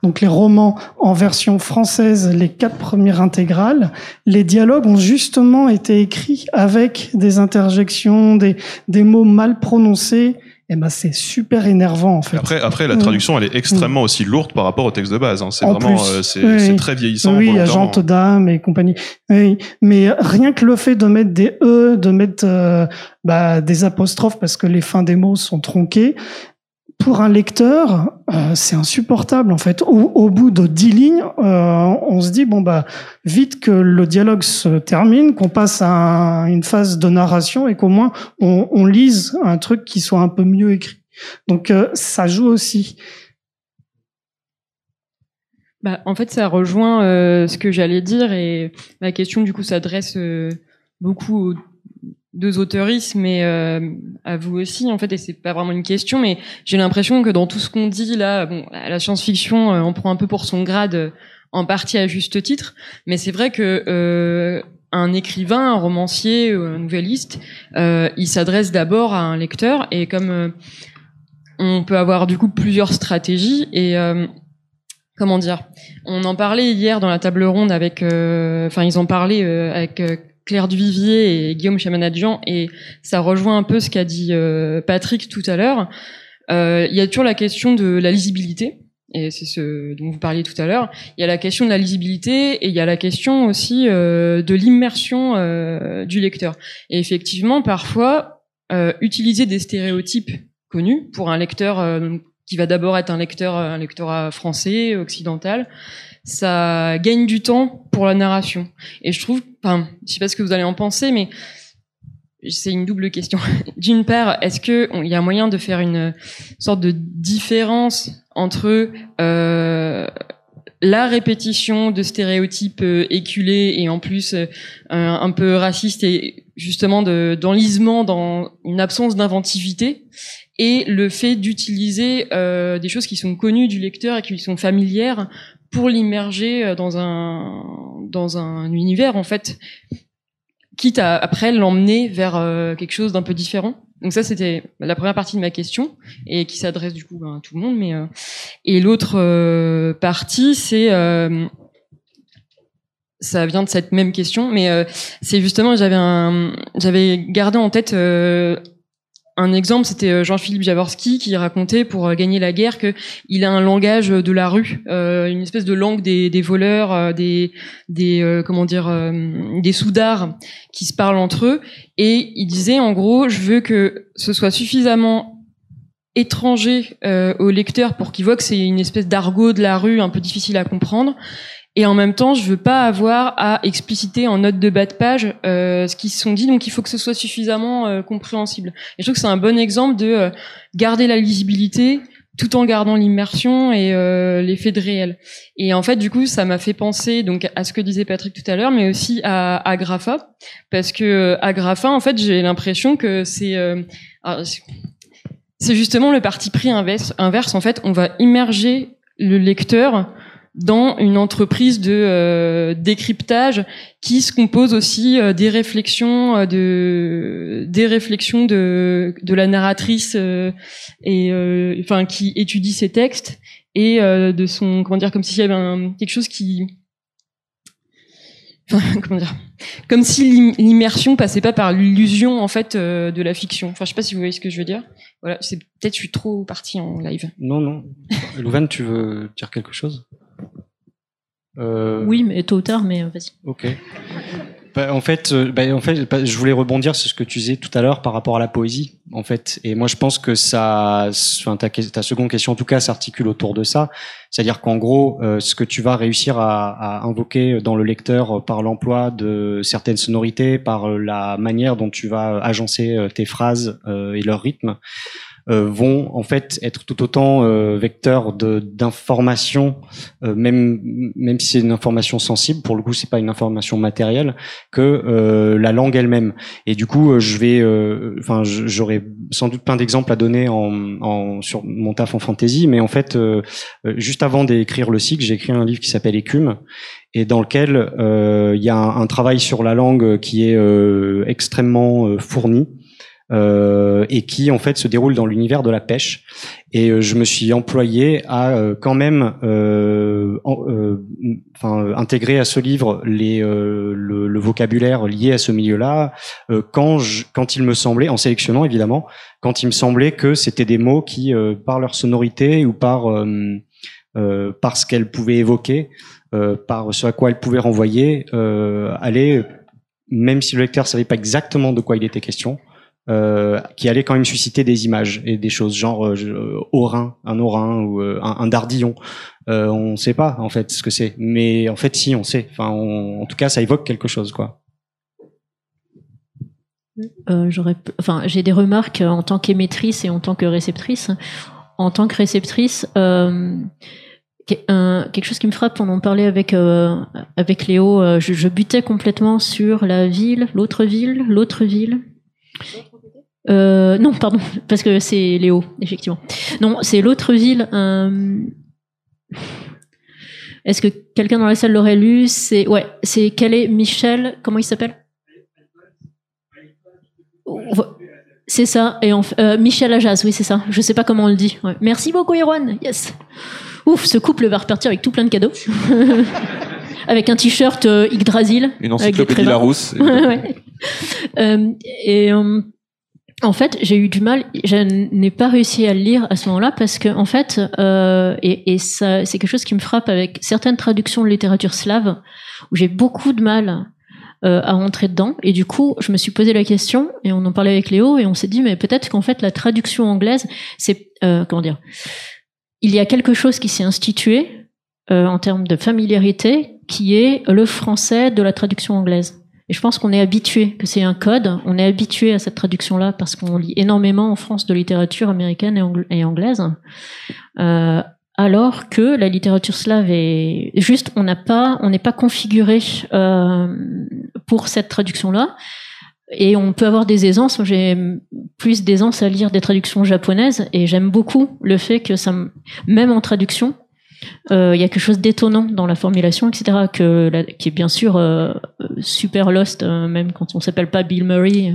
Donc les romans en version française, les quatre premières intégrales. Les dialogues ont justement été écrits avec des interjections, des, des mots mal prononcés. Et ben c'est super énervant en fait. Après, après, la Mm. traduction, elle est extrêmement aussi lourde par rapport au texte de base. hein. C'est En vraiment, euh, c'est Oui, très vieillissant. Oui, agente d'âme et compagnie. Oui, mais rien que le fait de mettre des e, de mettre euh, bah, des apostrophes parce que les fins des mots sont tronquées, pour un lecteur, euh, c'est insupportable en fait. Au, bout de dix lignes, euh, on se dit bon bah vite que le dialogue se termine, qu'on passe à un- une phase de narration et qu'au moins on, on lise un truc qui soit un peu mieux écrit. Donc euh, ça joue aussi. Bah, en fait, ça rejoint euh, ce que j'allais dire et ma question du coup s'adresse euh, beaucoup aux deux autoristes, mais euh, à vous aussi en fait. Et c'est pas vraiment une question, mais j'ai l'impression que dans tout ce qu'on dit là, bon, la science-fiction, euh, on prend un peu pour son grade, euh, en partie à juste titre, mais c'est vrai que euh, un écrivain, un romancier, un nouvelliste, euh, il s'adresse d'abord à un lecteur et comme euh, on peut avoir du coup plusieurs stratégies et euh, comment dire On en parlait hier dans la table ronde avec, euh, enfin ils en parlaient euh, avec euh, Claire Duvivier et Guillaume Chamanadjian et ça rejoint un peu ce qu'a dit euh, Patrick tout à l'heure. Euh, Il y a toujours la question de la lisibilité. Et c'est ce dont vous parliez tout à l'heure. Il y a la question de la lisibilité et il y a la question aussi euh, de l'immersion euh, du lecteur. Et effectivement, parfois, euh, utiliser des stéréotypes connus pour un lecteur euh, qui va d'abord être un lecteur, un lectorat français, occidental, ça gagne du temps pour la narration. Et je trouve, enfin, je sais pas ce que vous allez en penser, mais c'est une double question. (laughs) D'une part, est-ce que on- il y a moyen de faire une sorte de différence entre euh, la répétition de stéréotypes euh, éculés et en plus euh, un, un peu racistes et justement de- d'enlisement dans une absence d'inventivité et le fait d'utiliser euh, des choses qui sont connues du lecteur et qui lui sont familières pour l'immerger euh, dans un dans un univers en fait. Quitte à après l'emmener vers euh, quelque chose d'un peu différent. Donc ça c'était la première partie de ma question et qui s'adresse du coup ben, à tout le monde mais euh, et l'autre euh, partie c'est euh, ça vient de cette même question, mais c'est justement j'avais j'avais gardé en tête un exemple, c'était euh, Jean-Philippe Javorski qui racontait pour euh, gagner la guerre que il a un langage de la rue, euh, une espèce de langue des, voleurs, euh, des des euh, comment dire euh, des soudards qui se parlent entre eux. Et il disait en gros je veux que ce soit suffisamment étranger euh, au lecteur pour qu'il voit que c'est une espèce d'argot de la rue un peu difficile à comprendre et en même temps, je veux pas avoir à expliciter en note de bas de page euh, ce qui se sont dit, donc il faut que ce soit suffisamment euh, compréhensible. Et je trouve que c'est un bon exemple de euh, garder la lisibilité tout en gardant l'immersion et euh, l'effet de réel. Et en fait, du coup, ça m'a fait penser donc à ce que disait Patrick tout à l'heure, mais aussi à Agrafa, parce que euh, Agrafa, en fait, j'ai l'impression que alors, c'est- c'est justement le parti pris inverse. Inverse, en fait, on va immerger le lecteur dans une entreprise de euh, décryptage qui se compose aussi euh, des réflexions euh, de des réflexions de de la narratrice euh, et euh, enfin qui étudie ses textes et euh, de son comment dire comme s'il y avait un, quelque chose qui (laughs) enfin comment dire comme si l'im- l'immersion passait pas par l'illusion en fait euh, de la fiction. Enfin je sais pas si vous voyez ce que je veux dire. Voilà c'est peut-être je suis trop partie en live. Non, non. Louvain, tu veux dire quelque chose? Euh, Oui, mais tôt ou tard, mais euh, vas-y. Ok. Bah, en fait, euh, bah, en fait, bah, je voulais rebondir sur ce que tu disais tout à l'heure par rapport à la poésie, en fait. Et moi, je pense que ça, enfin, ta, ta seconde question, en tout cas, s'articule autour de ça. C'est-à-dire qu'en gros, euh, ce que tu vas réussir à, à invoquer dans le lecteur par l'emploi de certaines sonorités, par la manière dont tu vas agencer tes phrases et leur rythme, vont en fait être tout autant euh, vecteurs d'informations, euh, même même si c'est une information sensible. Pour le coup, c'est pas une information matérielle que euh, la langue elle-même. Et du coup, euh, je vais, euh, enfin, j'aurais sans doute plein d'exemples à donner en, en sur mon taf en fantasy, mais en fait, euh, euh, juste avant d'écrire le cycle, j'ai écrit un livre qui s'appelle Écume et dans lequel euh, il y a un, un travail sur la langue qui est euh, extrêmement euh, fourni euh, et qui en fait se déroule dans l'univers de la pêche. Et euh, je me suis employé à euh, quand même, euh, en- euh, intégrer à ce livre les, le, le vocabulaire lié à ce milieu-là quand, quand il me semblait, en sélectionnant évidemment, quand il me semblait que c'était des mots qui, par leur sonorité ou par par ce qu'elles pouvaient évoquer, par ce à quoi elles pouvaient renvoyer, allaient, même si le lecteur savait pas exactement de quoi il était question, euh, qui allait quand même susciter des images et des choses genre euh, je- euh, orin, un orin ou euh, un, dardillon. On ne sait pas en fait ce que c'est, mais en fait si on sait. Enfin, en tout cas, ça évoque quelque chose quoi. J'aurais, enfin, j'ai des remarques en tant qu'émettrice et en tant que réceptrice. En tant que réceptrice, quelque chose qui me frappe on parlait avec avec Léo, je butais complètement sur la ville, l'autre ville, l'autre ville. Euh, non, pardon, parce que c'est Léo, effectivement. Non, c'est l'autre ville. euh, Est-ce que quelqu'un dans la salle l'aurait lu? C'est ouais, c'est quel est Michel Comment il s'appelle? C'est ça. Et en f- euh, Michel Ajaz, oui, c'est ça. Je sais pas comment on le dit. Ouais. Merci beaucoup, Erwan. Yes. Ouf, ce couple va repartir avec tout plein de cadeaux. (laughs) avec un t-shirt euh, Yggdrasil. Une encyclopédie. Larousse. (laughs) Ouais. Euh, et euh, en fait, j'ai eu du mal. Je n'ai pas réussi à le lire à ce moment-là parce que, en fait, euh, et, ça, c'est quelque chose qui me frappe avec certaines traductions de littérature slave où j'ai beaucoup de mal euh, à rentrer dedans. Et du coup, je me suis posé la question et on en parlait avec Léo et on s'est dit, mais peut-être qu'en fait, la traduction anglaise, c'est euh, comment dire Il y a quelque chose qui s'est institué euh, en termes de familiarité, qui est le français de la traduction anglaise. Et je pense qu'on est habitué, que c'est un code, on est habitué à cette traduction-là parce qu'on lit énormément en France de littérature américaine et, angl- et anglaise. Euh, alors que la littérature slave est juste, on n'a pas, on n'est pas configuré euh, pour cette traduction-là. Et on peut avoir des aisances. J'ai plus d'aisance à lire des traductions japonaises et j'aime beaucoup le fait que ça, me- même en traduction, euh, il y a quelque chose d'étonnant dans la formulation, etc., qui est bien sûr euh, super lost, euh, même quand on s'appelle pas Bill Murray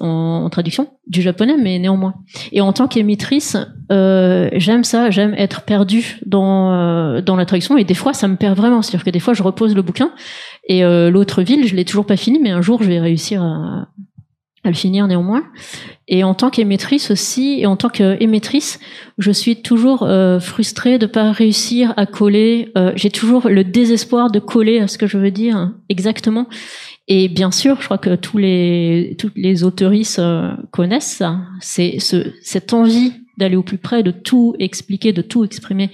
en, traduction du japonais, mais néanmoins. Et en tant qu'émettrice, j'aime ça, j'aime être perdue dans dans la traduction, et des fois ça me perd vraiment. C'est-à-dire que des fois je repose le bouquin et l'autre ville, je l'ai toujours pas fini, mais un jour je vais réussir à, à le finir néanmoins. Et en tant qu'émettrice aussi, et en tant qu'émettrice, je suis toujours euh, frustrée de pas réussir à coller. euh, J'ai toujours le désespoir de coller à ce que je veux dire hein, exactement. Et bien sûr, je crois que tous les toutes les autoristes euh, connaissent ça. C'est ce, cette envie d'aller au plus près, de tout expliquer, de tout exprimer,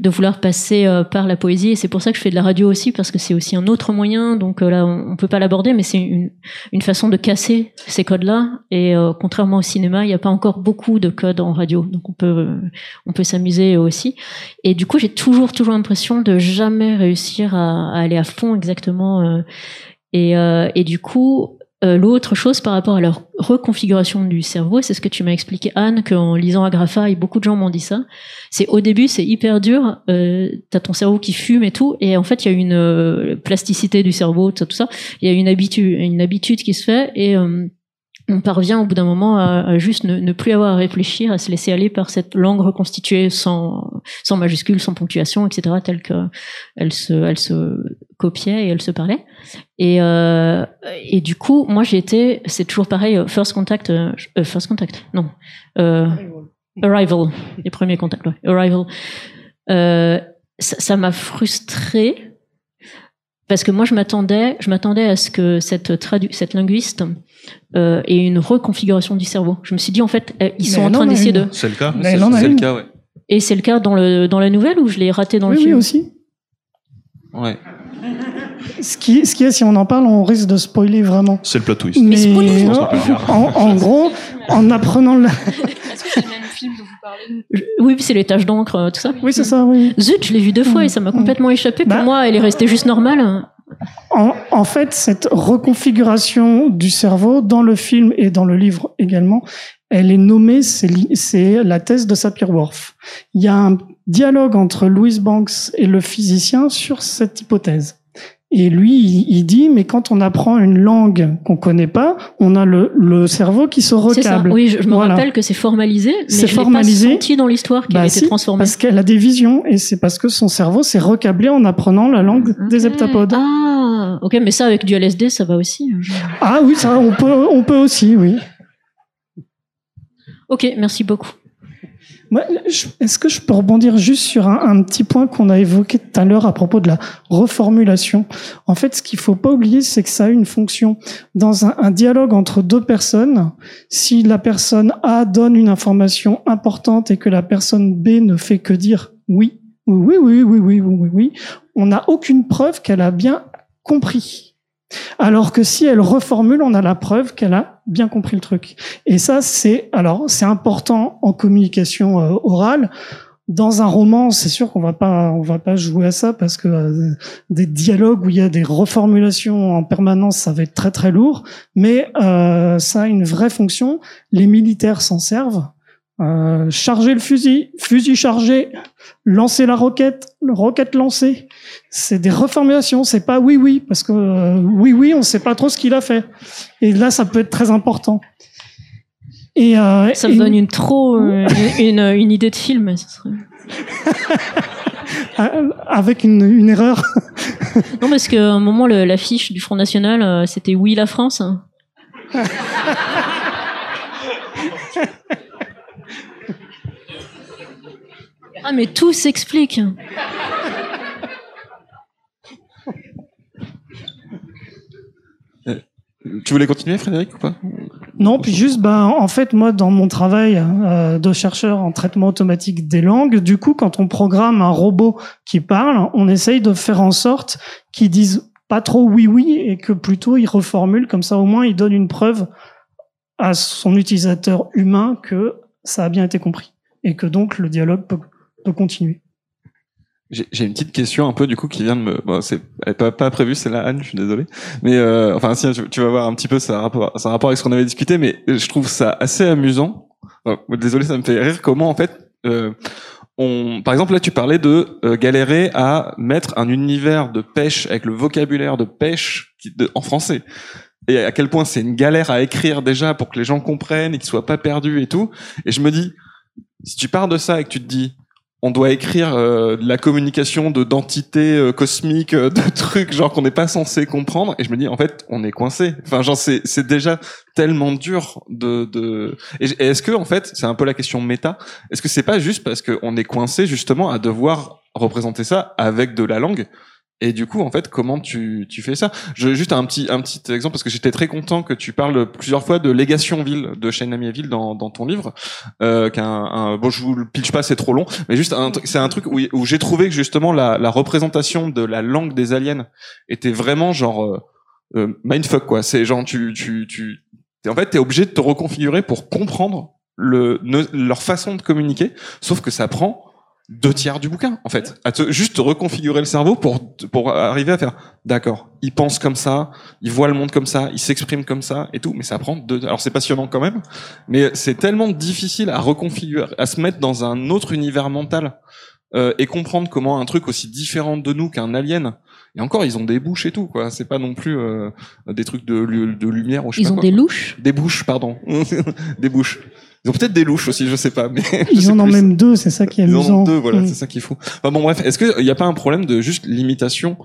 de vouloir passer euh, par la poésie. Et c'est pour ça que je fais de la radio aussi, parce que c'est aussi un autre moyen. Donc euh, là, on, peut pas l'aborder, mais c'est une, une façon de casser ces codes-là. Et euh, contrairement au cinéma, il n'y a pas encore beaucoup de codes en radio, donc on peut euh, on peut s'amuser aussi. Et du coup, j'ai toujours toujours l'impression de jamais réussir à, à aller à fond exactement. et, euh, et du coup, euh, l'autre chose par rapport à la reconfiguration du cerveau, c'est ce que tu m'as expliqué Anne, qu'en lisant Agrafa, et beaucoup de gens m'ont dit ça. C'est au début, c'est hyper dur. Euh, T'as ton cerveau qui fume et tout, et en fait, il y a une euh, plasticité du cerveau, tout ça, tout ça. Il y a une habitude, une habitude qui se fait, et euh, on parvient au bout d'un moment à, à juste ne, ne plus avoir à réfléchir, à se laisser aller par cette langue reconstituée sans, sans majuscules, sans ponctuation, etc., telle que elle se, elle se copiait et elle se parlait. Et, euh, et du coup, moi, j'ai été, c'est toujours pareil, first contact, euh, euh, first contact, non, euh, arrival, les premiers contacts, ouais, arrival. Ça ça m'a frustrée parce que moi, je m'attendais, je m'attendais à ce que cette tradu cette linguiste euh, ait une reconfiguration du cerveau. Je me suis dit, en fait, euh, ils Mais sont en train d'essayer de. C'est le cas Mais C'est le cas, ouais. Et c'est le cas dans le dans la nouvelle ou je l'ai raté dans Oui, le oui, film. aussi. Ouais. Ce qui, ce qui est, si on en parle, on risque de spoiler vraiment. C'est le plot twist. Mais spoilez-nous. en, en gros, en apprenant le... Est-ce que c'est le même film Oui, c'est les taches d'encre, euh, tout ça. Oui, c'est ça, oui. Zut, je l'ai vu deux fois et ça m'a complètement échappé. Pour Bah. moi, elle est restée juste normale. En, en fait, cette reconfiguration du cerveau dans le film et dans le livre également, elle est nommée, c'est la thèse de Sapir-Whorf. Il y a un dialogue entre Louis Banks et le physicien sur cette hypothèse. Et lui, il, dit, mais quand on apprend une langue qu'on connaît pas, on a le, le cerveau qui se C'est ça. recable. Oui, je, je me Voilà. rappelle que c'est formalisé, mais C'est formalisé. pas senti dans l'histoire qui Bah a été si, transformée. Parce qu'elle a des visions et c'est parce que son cerveau s'est recablé en apprenant la langue des Ok. heptapodes. Ah, ok, mais ça avec du LSD, ça va aussi. hein, Ah oui, ça, on peut, on peut aussi, oui. Ok, merci beaucoup. Est-ce que je peux rebondir juste sur un, petit point qu'on a évoqué tout à l'heure à propos de la reformulation? En fait, ce qu'il faut pas oublier, c'est que ça a une fonction. Dans un, dialogue entre deux personnes, si la personne A donne une information importante et que la personne B ne fait que dire oui, oui, oui, oui, oui, oui, oui, oui, on n'a aucune preuve qu'elle a bien compris. Alors que si elle reformule, on a la preuve qu'elle a bien compris le truc. Et ça, c'est alors c'est important en communication euh, orale. Dans un roman, c'est sûr qu'on va pas on va pas jouer à ça parce que euh, des dialogues où il y a des reformulations en permanence, ça va être très très lourd. Mais euh, ça a une vraie fonction. Les militaires s'en servent. Euh, charger le fusil, fusil chargé, lancer la roquette, roquette lancée. C'est des reformulations, c'est pas oui oui parce que euh, oui oui, on sait pas trop ce qu'il a fait. Et là, ça peut être très important. Et euh, Ça et- me donne une trop une, une idée de film. ça serait- (laughs) avec une, une erreur. (laughs) Non, parce qu'à un moment, l'affiche du Front National, c'était Oui la France. (laughs) hein. Ah, mais tout s'explique. Tu voulais continuer, Frédéric, ou pas? Non, puis juste, ben, en fait, moi, dans mon travail euh, de chercheur en traitement automatique des langues, du coup, quand on programme un robot qui parle, on essaye de faire en sorte qu'il dise pas trop oui oui et que plutôt il reformule comme ça au moins il donne une preuve à son utilisateur humain que ça a bien été compris et que donc le dialogue peut, peut continuer. J'ai une petite question un peu du coup qui vient de me. Bon, c'est pas, pas prévue, c'est la Anne, je suis désolé. Mais euh, enfin, si tu, vas voir un petit peu ça rapport, rapport avec ce qu'on avait discuté, mais je trouve ça assez amusant. Enfin, désolé, ça me fait rire. Comment en fait, euh, on, par exemple là, tu parlais de euh, galérer à mettre un univers de pêche avec le vocabulaire de pêche de, en français. Et à quel point c'est une galère à écrire déjà pour que les gens comprennent et qu'ils soient pas perdus et tout. Et je me dis, si tu pars de ça et que tu te dis, on doit écrire euh, la communication de d'entités euh, cosmiques, euh, de trucs genre qu'on n'est pas censé comprendre. Et je me dis en fait on est coincé. Enfin genre c'est c'est déjà tellement dur de de. Et est-ce que en fait c'est un peu la question méta. Est-ce que c'est pas juste parce qu'on est coincé justement à devoir représenter ça avec de la langue? Et du coup, en fait, comment tu, tu fais ça? Je juste un petit un petit exemple parce que j'étais très content que tu parles plusieurs fois de Légationville de Shane Amiéville dans dans ton livre. Euh, qu'un un, bon, je vous le pitch pas, c'est trop long, mais juste un c'est un truc où, où j'ai trouvé que justement la, la représentation de la langue des aliens était vraiment genre euh, euh, mindfuck quoi. C'est genre tu tu tu t'es- en fait t'es obligé de te reconfigurer pour comprendre le leur façon de communiquer, sauf que ça prend deux tiers du bouquin en fait. À te, juste te reconfigurer le cerveau pour pour arriver à faire d'accord il pense comme ça il voit le monde comme ça il s'exprime comme ça et tout mais ça prend deux alors c'est passionnant quand même mais c'est tellement difficile à reconfigurer à se mettre dans un autre univers mental euh, et comprendre comment un truc aussi différent de nous qu'un alien et encore ils ont des bouches et tout quoi c'est pas non plus euh, des trucs de, de lumière ou je sais Ils pas ont quoi, des louches? des bouches pardon. (laughs) Des bouches ils ont peut-être des louches aussi je sais pas mais (laughs) Ils en ont même deux, c'est ça qui est Ils en amusant. ont deux, voilà, Mm. c'est ça qu'il faut. Enfin bon, bref, est-ce qu'il n'y a pas un problème de juste limitation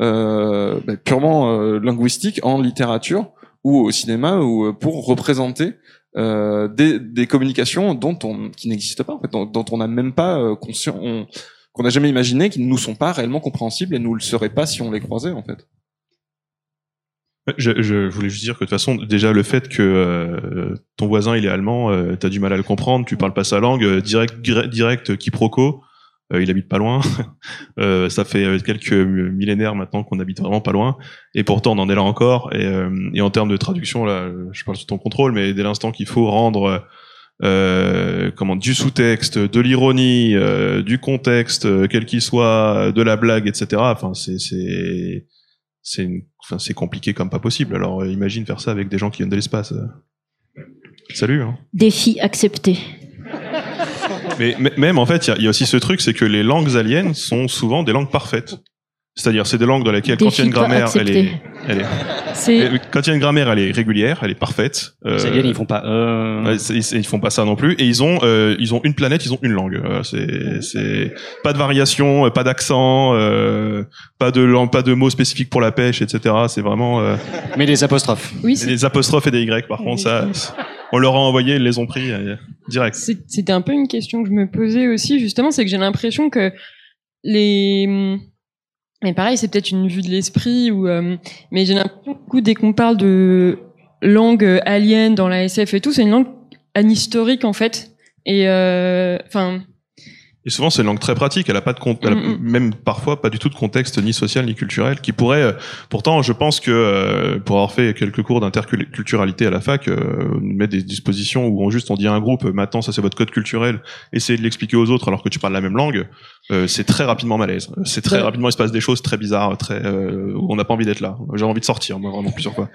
euh, bah, purement euh, linguistique en littérature ou au cinéma ou euh, pour représenter euh, des, des communications dont on qui n'existent pas, en fait, dont, dont on n'a même pas euh, conscient, on- qu'on n'a jamais imaginé, qui ne nous sont pas réellement compréhensibles et nous le seraient pas si on les croisait en fait. Je, je voulais juste dire que de toute façon, déjà le fait que euh, ton voisin il est allemand, euh, t'as du mal à le comprendre, tu parles pas sa langue, euh, direct, direct quiproquo, Euh, il habite pas loin. (laughs) Euh, ça fait euh, quelques millénaires maintenant qu'on habite vraiment pas loin. Et pourtant, on en est là encore. Et, euh, et en termes de traduction, là, je parle sous ton contrôle, mais dès l'instant qu'il faut rendre euh, comment du sous-texte, de l'ironie, euh, du contexte, euh, quel qu'il soit, de la blague, etc. Enfin, c'est c'est enfin, compliqué comme pas possible. Alors euh, imagine faire ça avec des gens qui viennent de l'espace. Salut. Hein. Défi accepté. Mais même en fait, il y y, a aussi ce truc, c'est que les langues aliens sont souvent des langues parfaites. C'est-à-dire, c'est des langues dans lesquelles, quand il y a une grammaire, elle est, elle est, C'est quand il y a une grammaire, elle est régulière, elle est parfaite. Euh, Les aliens, ils font pas. Euh... Ils, ils font pas ça non plus. Et ils ont, euh, ils ont une planète, ils ont une langue. Euh, c'est, c'est pas de variation, pas d'accent, euh, pas de pas de mots spécifiques pour la pêche, etc. C'est vraiment euh, Mais les apostrophes. oui, des apostrophes et des y. Par contre, ça, on leur a envoyé, ils les ont pris euh, direct. c'était un peu une question que je me posais aussi justement, c'est que j'ai l'impression que les mais pareil, c'est peut-être une vue de l'esprit euh, mais j'ai l'impression que dès qu'on parle de langue euh, alien dans la SF et tout, c'est une langue anhistorique en fait. Et euh, enfin, Et souvent, c'est une langue très pratique. Elle a pas de compte, a Mm, même parfois pas du tout de contexte ni social ni culturel qui pourrait. euh, pourtant, je pense que euh, pour avoir fait quelques cours d'interculturalité à la fac, euh, on met des dispositions où on juste on dit à un groupe, euh, maintenant ça c'est votre code culturel, essayez de l'expliquer aux autres alors que tu parles la même langue. euh, c'est très rapidement malaise. C'est très Ouais. rapidement il se passe des choses très bizarres, très euh, où on n'a pas envie d'être là. J'ai envie de sortir, moi vraiment plusieurs fois.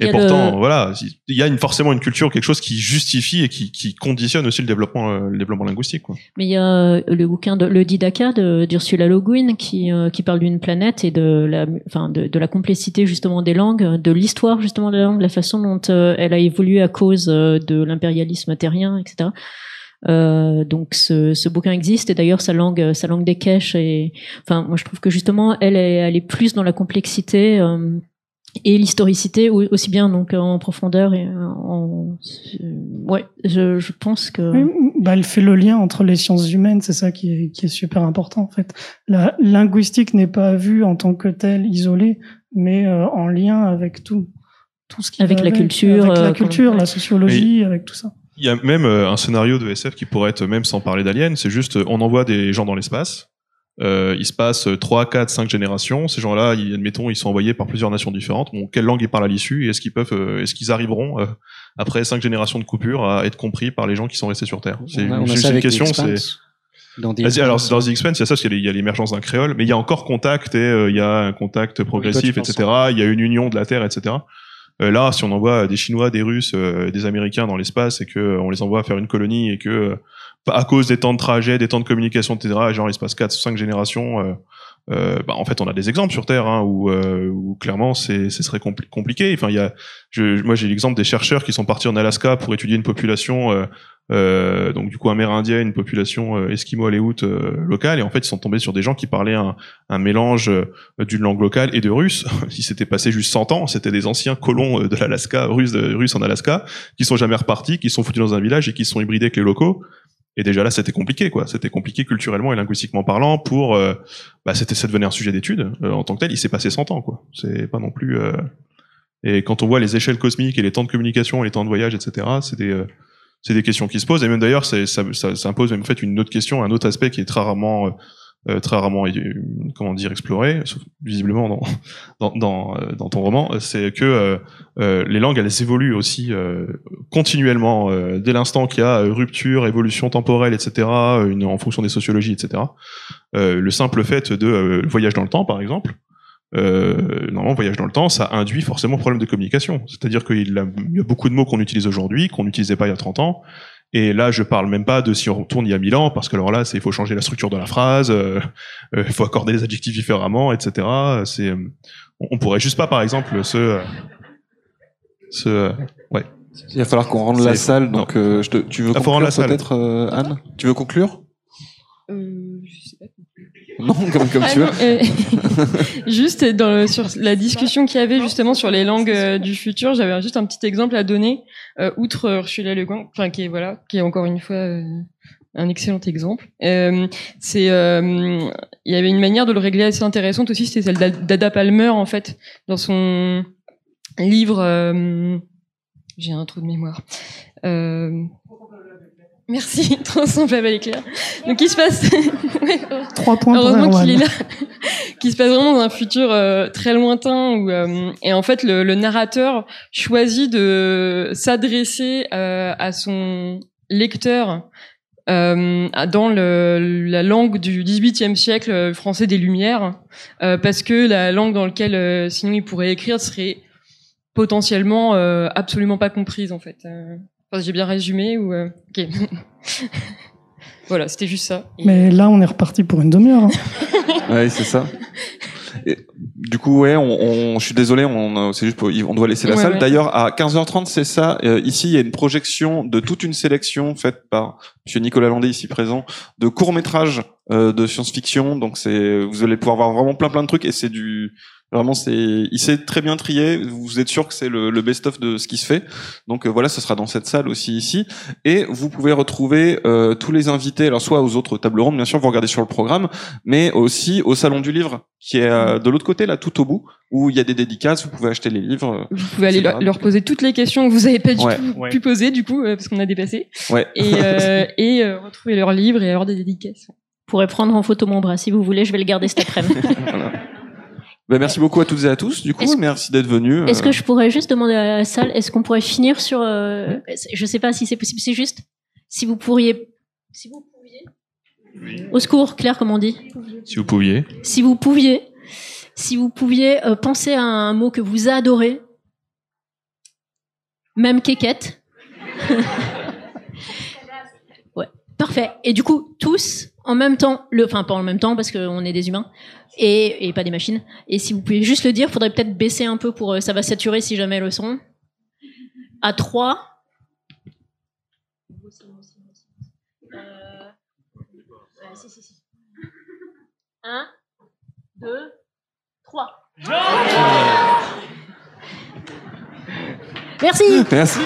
Et pourtant, le- voilà, il y a une, forcément une culture, quelque chose qui justifie et qui, qui conditionne aussi le développement, le développement linguistique. Quoi. Mais il y a le bouquin de le Didaka de d'Ursula Le Guin qui euh, qui parle d'une planète et de la enfin de, de la complexité justement des langues, de l'histoire justement des langues, la façon dont euh, elle a évolué à cause euh, de l'impérialisme terrien, etc. Euh, donc ce, ce bouquin existe et d'ailleurs sa langue sa langue des caches et enfin moi je trouve que justement elle est, elle est plus dans la complexité euh, et l'historicité au- aussi bien donc en profondeur et en ouais je, je pense que Oui, bah, elle fait le lien entre les sciences humaines, c'est ça qui est, qui est super important en fait. La linguistique n'est pas vue en tant que telle isolée, mais euh, en lien avec tout, tout ce qui Avec la culture, avec euh, la culture, la sociologie, avec tout ça. Il y a même euh, un scénario de SF qui pourrait être, même sans parler d'aliens, c'est juste, euh, on envoie des gens dans l'espace, euh, il se passe 3, 4, 5 générations, ces gens-là, admettons, ils sont envoyés par plusieurs nations différentes, bon, quelle langue ils parlent à l'issue, et est-ce qu'ils peuvent, euh, est-ce qu'ils arriveront, euh, après 5 générations de coupure, à être compris par les gens qui sont restés sur Terre? C'est une question, The c'est... Dans alors dans The Expanse, il y a ça, parce qu'il y a les- il y a l'émergence d'un créole, mais il y a encore contact et euh, il y a un contact progressif, etc. Il y a une union de la Terre, etc. Euh, là, si on envoie des Chinois, des Russes, euh, des Américains dans l'espace et que euh, on les envoie faire une colonie et que euh, à cause des temps de trajet, des temps de communication, etc. Genre il se passe quatre, cinq générations. Euh, euh, bah, en fait, on a des exemples sur Terre hein, où, euh, où clairement c'est, ce serait compli- compliqué. Enfin, il y a, je, moi j'ai l'exemple des chercheurs qui sont partis en Alaska pour étudier une population, euh, euh, donc du coup amérindien, une population euh, esquimau-aléoute euh, locale, et en fait ils sont tombés sur des gens qui parlaient un, un mélange d'une langue locale et de russe. (laughs) Il s'était passé juste 100 ans, c'était des anciens colons de l'Alaska, russes, russes en Alaska, qui sont jamais repartis, qui sont foutus dans un village et qui sont hybridés avec les locaux. Et déjà là, c'était compliqué, quoi. C'était compliqué culturellement et linguistiquement parlant. Pour, euh, bah, c'était, ça devenait un sujet d'étude euh, en tant que tel. Il s'est passé 100 ans, quoi. C'est pas non plus. euh, Et quand on voit les échelles cosmiques et les temps de communication les temps de voyage, etc., c'est des, euh, c'est des questions qui se posent. Et même d'ailleurs, ça, ça, ça impose même en fait une autre question, un autre aspect qui est très rarement, euh, très rarement, comment dire, exploré, visiblement (laughs) dans, dans, euh, dans ton roman, c'est que euh, euh, les langues, elles évoluent aussi euh, continuellement. dès l'instant qu'il y a rupture, évolution temporelle, etc., une, en fonction des sociologies, etc. Le simple fait de voyage dans le temps, par exemple, euh, normalement, voyage dans le temps, ça induit forcément problème de communication. C'est-à-dire qu'il y a beaucoup de mots qu'on utilise aujourd'hui, qu'on n'utilisait pas il y a 30 ans. Et là, je parle même pas de si on retourne il y a 1000 ans, parce que alors là, c'est il faut changer la structure de la phrase, euh, euh, il faut accorder les adjectifs différemment, etc. C'est, euh, on on pourrait juste pas, par exemple, se, euh, se, euh, ouais. Il va falloir qu'on rende la salle, donc euh, je te- tu veux Ah, conclure peut-être, euh, Anne? Tu veux conclure euh, je sais pas. Non, (laughs) comme, comme Ah tu non, veux. euh, (laughs) juste dans le, sur la discussion qu'il y avait justement sur les langues euh, du futur, j'avais juste un petit exemple à donner. Euh, outre Ursula Le Guin, enfin qui est voilà, qui est encore une fois euh, un excellent exemple. Euh, c'est, euh, il y avait une manière de le régler assez intéressante aussi, c'était celle d'A- d'Ada Palmer en fait dans son livre. euh, j'ai un trou de mémoire. Euh, Merci, (laughs) trop simple à l'éclair. Donc, il se passe. (laughs) Trois points Heureusement qu'il est là. (laughs) qui se passe vraiment dans un futur euh, très lointain où euh, et en fait le, le narrateur choisit de s'adresser euh, à son lecteur euh, dans le, la langue du XVIIIe siècle euh, français des Lumières euh, parce que la langue dans laquelle euh, sinon il pourrait écrire serait potentiellement euh, absolument pas comprise en fait. Enfin, j'ai bien résumé ou euh, ok. (laughs) voilà, c'était juste ça. Et- Mais là, on est reparti pour une demi-heure. hein. (laughs) Ouais, c'est ça. Et, du coup, ouais, on, on- je suis désolé, on, c'est juste pour- on doit laisser la Ouais, salle. ouais. D'ailleurs, à 15h30, c'est ça. Euh, ici, il y a une projection de toute une sélection faite par Monsieur Nicolas Landé, ici présent, de courts métrages euh, de science-fiction. Donc, c'est, vous allez pouvoir voir vraiment plein plein de trucs et c'est du, vraiment, c'est, il s'est très bien trié. Vous êtes sûr que c'est le, le best-of de ce qui se fait. Donc euh, voilà, ce sera dans cette salle aussi ici. Et vous pouvez retrouver euh, tous les invités, alors soit aux autres tables rondes, bien sûr, vous regardez sur le programme, mais aussi au salon du livre qui est euh, de l'autre côté là tout au bout où il y a des dédicaces vous pouvez acheter les livres Vous pouvez aller leur, poser toutes les questions que vous avez pas du Ouais. tout Ouais. pu poser du coup euh, parce qu'on a dépassé ouais et, euh, (laughs) et euh, retrouver leurs livres et avoir des dédicaces. Vous pourrez prendre en photo mon bras si vous voulez, je vais le garder cet après-midi. Voilà. (laughs) (laughs) Ben, merci beaucoup à toutes et à tous du coup merci d'être venus Est-ce Euh, que je pourrais juste demander à la salle, est-ce qu'on pourrait finir sur, euh, je sais pas si c'est possible, c'est juste, si vous pourriez, si vous pouviez, au secours, Claire, comme on dit, Si vous pouviez. si vous pouviez, si vous pouviez euh, penser à un mot que vous adorez, même quéquette. (laughs) ouais, parfait. Et du coup, tous en même temps, le, enfin pas en même temps parce qu'on est des humains et, et pas des machines. Et si vous pouvez juste le dire, faudrait peut-être baisser un peu pour euh, ça va saturer si jamais le son. À 3. Euh, 1, 2, 3. Merci merci